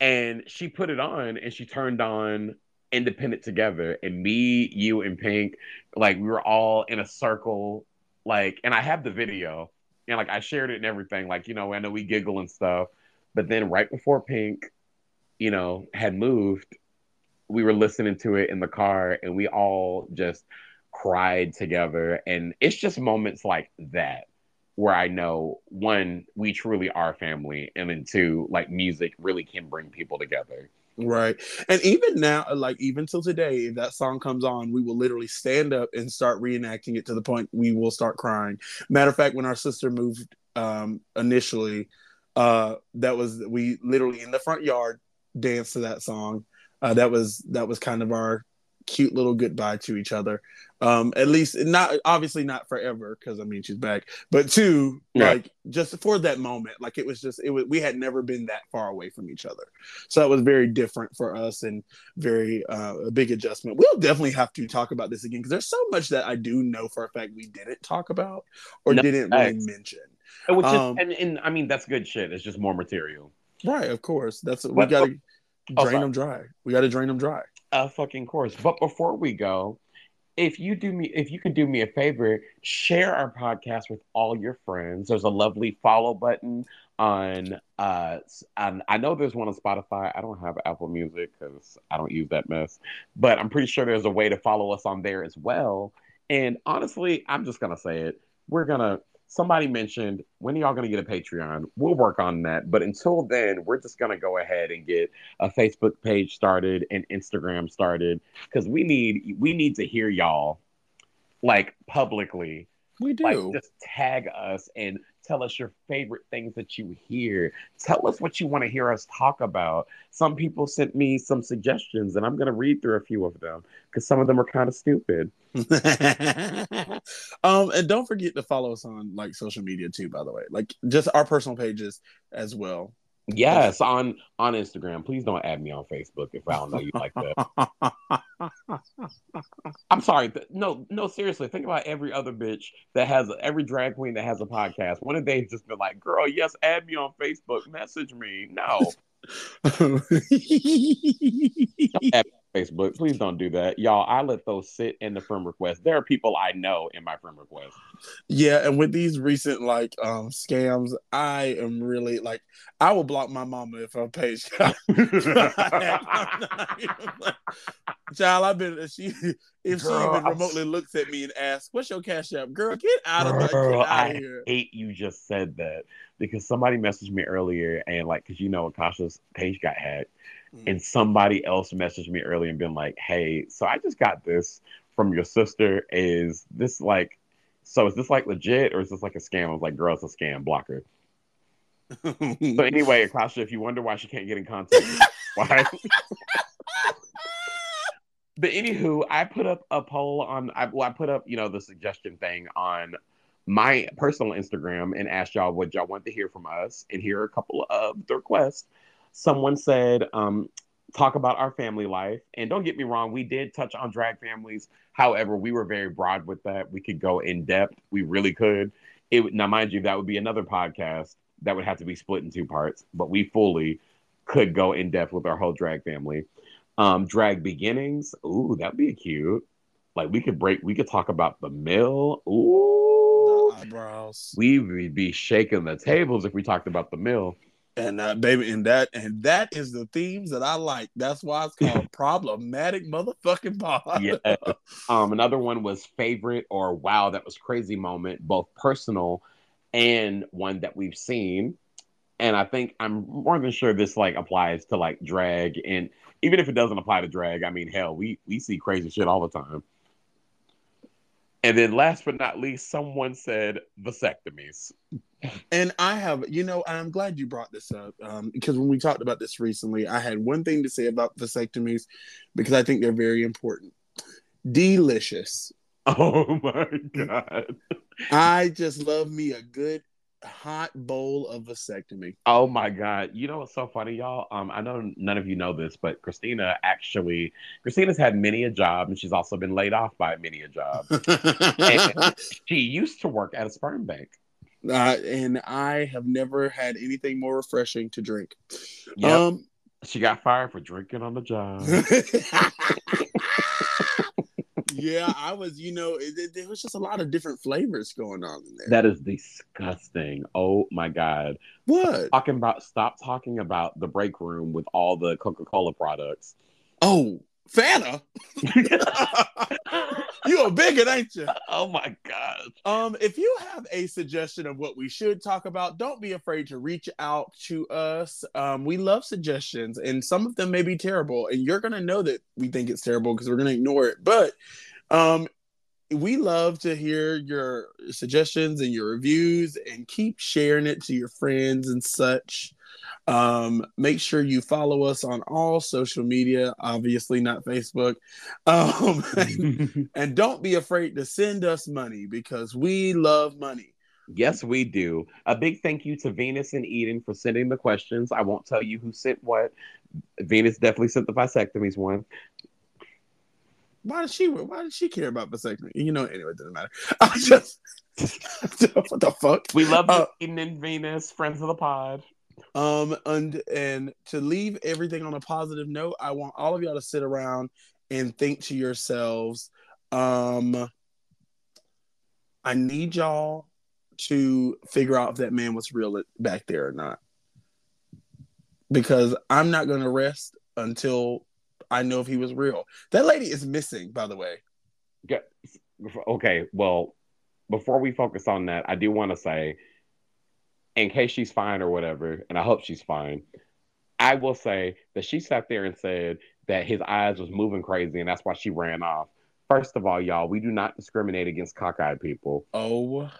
and she put it on and she turned on Independent Together. And me, you, and Pink, like we were all in a circle. Like, and I have the video and like I shared it and everything. Like, you know, I know we giggle and stuff. But then right before Pink, you know, had moved, we were listening to it in the car and we all just cried together. And it's just moments like that where I know one, we truly are family, and then two, like music really can bring people together. Right. And even now, like even till today, if that song comes on, we will literally stand up and start reenacting it to the point we will start crying. Matter of fact, when our sister moved um initially, uh that was we literally in the front yard danced to that song. Uh that was that was kind of our cute little goodbye to each other. Um, at least not obviously not forever because I mean she's back, but two Yeah. like just for that moment, like it was just it was we had never been that far away from each other, so that was very different for us and very uh, a big adjustment. We'll definitely have to talk about this again because there's so much that I do know for a fact we didn't talk about or No, didn't really facts. mention. Which is, Um, and, and I mean, that's good shit. It's just more material. Right, of course. That's what we got to Oh, drain sorry. them dry. We got to drain them dry. A fucking course. But before we go, if you do me, if you could do me a favor, share our podcast with all your friends. There's a lovely follow button on, uh, and I know there's one on Spotify. I don't have Apple Music because I don't use that mess, but I'm pretty sure there's a way to follow us on there as well. And honestly, I'm just gonna say it. We're gonna. Somebody mentioned when are y'all gonna get a Patreon? We'll work on that. But until then, we're just gonna go ahead and get a Facebook page started and Instagram started because we need we need to hear y'all like publicly We do. like just tag us and tell us your favorite things that you hear tell us what you want to hear us talk about some people sent me some suggestions and i'm going to read through a few of them because some of them are kind of stupid [LAUGHS] um, and don't forget to follow us on like social media too. By the way, like just our personal pages as well. Yes on on instagram. Please don't add me on facebook if i don't know you like that. [LAUGHS] I'm sorry no no seriously think about every other bitch that has every drag queen that has a podcast. One of they just been like girl yes add me on facebook. Message me. No. [LAUGHS] Don't Facebook. Please don't do that. Y'all, I let those sit in the friend request. There are people I know in my friend request. yeah, and with these recent like um scams, I am really like I will block my mama if her page. [LAUGHS] [LAUGHS] Child, I've been if she if she Girl, even I'm- remotely looks at me and asks, "What's your cash app?" Girl, get out of the, get out I of here. hate you just said that because somebody messaged me earlier and like because you know Akasha's page got hacked. Mm-hmm. and somebody else messaged me early and been like, "Hey, so I just got this from your sister. Is this like, so is this like legit or is this like a scam?" I was like, "Girl, it's a scam. Block her." So anyway, [LAUGHS] Akasha, if you wonder why she can't get in contact, [LAUGHS] why? [LAUGHS] but anywho, I put up a poll on. I, well, I put up you know the suggestion thing on my personal Instagram and asked y'all what y'all want to hear from us. And here are a couple of the requests. Someone said, um, talk about our family life. And don't get me wrong, we did touch on drag families. However, we were very broad with that. We could go in depth. We really could. It would- now, mind you, that would be another podcast that would have to be split in two parts. But we fully could go in depth with our whole drag family. Um, drag beginnings. Ooh, that'd be cute. Like we could break. We could talk about the mill. Ooh, The eyebrows. we would be shaking the tables if we talked about the mill. And uh, baby, and that and that is the themes that I like. That's why it's called [LAUGHS] problematic motherfucking pod. Yeah. Um, another one was favorite or wow, that was crazy moment, both personal and one that we've seen. And I think I'm more than sure this like applies to like drag and even if it doesn't apply to drag, I mean hell, we we see crazy shit all the time. And then last but not least, someone said vasectomies. And I have, you know, I'm glad you brought this up um, because when we talked about this recently, I had one thing to say about vasectomies because I think they're very important. Delicious. [LAUGHS] Oh my god. I just love me a good hot bowl of vasectomy. Oh my god! You know what's so funny, y'all? Um, I know none of you know this, but Christina actually, Christina's had many a job, and she's also been laid off by many a job. [LAUGHS] She used to work at a sperm bank. uh, and I have never had anything more refreshing to drink. Yep. Um, she got fired for drinking on the job. [LAUGHS] yeah, I was, you know, it, there was just a lot of different flavors going on in there. that is disgusting. Oh my god! what? Talking about stop talking about the break room with all the Coca Cola products. Oh, Fanta. [LAUGHS] you a bigot, ain't you? oh my god! Um, if you have a suggestion of what we should talk about, don't be afraid to reach out to us. Um, we love suggestions, and some of them may be terrible, and you're gonna know that we think it's terrible because we're gonna ignore it. But um, we love to hear your suggestions and your reviews and keep sharing it to your friends and such. Um, make sure you follow us on all social media, obviously not Facebook. [LAUGHS] Um, and, [LAUGHS] and don't be afraid to send us money because we love money. Yes, we do. A big thank you to Venus and Eden for sending the questions. I won't tell you who sent what. Venus definitely sent the vasectomies one. Why does she? Why does she care about vasectomy? You know, anyway, it doesn't matter. [LAUGHS] I just [LAUGHS] what the fuck. We love Uh, Eden and Venus, friends of the pod. Um, and and to leave everything on a positive note, I want all of y'all to sit around and think to yourselves, um, I need y'all to figure out if that man was real back there or not. Because I'm not gonna rest until I know if he was real. That lady is missing, by the way. Okay, well, before we focus on that, I do want to say, in case she's fine or whatever, and I hope she's fine, I will say that she sat there and said that his eyes was moving crazy and that's why she ran off. First of all, y'all, we do not discriminate against cockeyed people. Oh,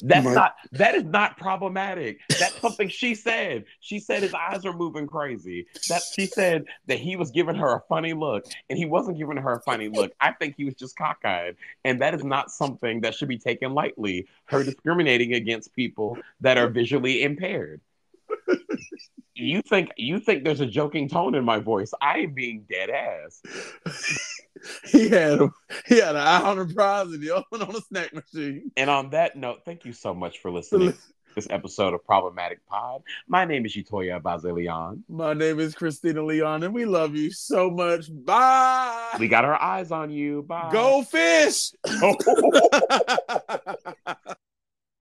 That's My- not that is not problematic. That's something she said. She said his eyes are moving crazy. That she said that he was giving her a funny look, and he wasn't giving her a funny look. I think he was just cockeyed, and that is not something that should be taken lightly. Her discriminating against people that are visually impaired. You think you think there's a joking tone in my voice? I am being dead ass. [LAUGHS] he had he had an eye on the prize and the other one on a snack machine. And on that note, thank you so much for listening to [LAUGHS] this episode of Problematic Pod. My name is Utoya Bazilian. My name is Christina Leon, and we love you so much. Bye. We got our eyes on you. Bye. Go fish. [LAUGHS]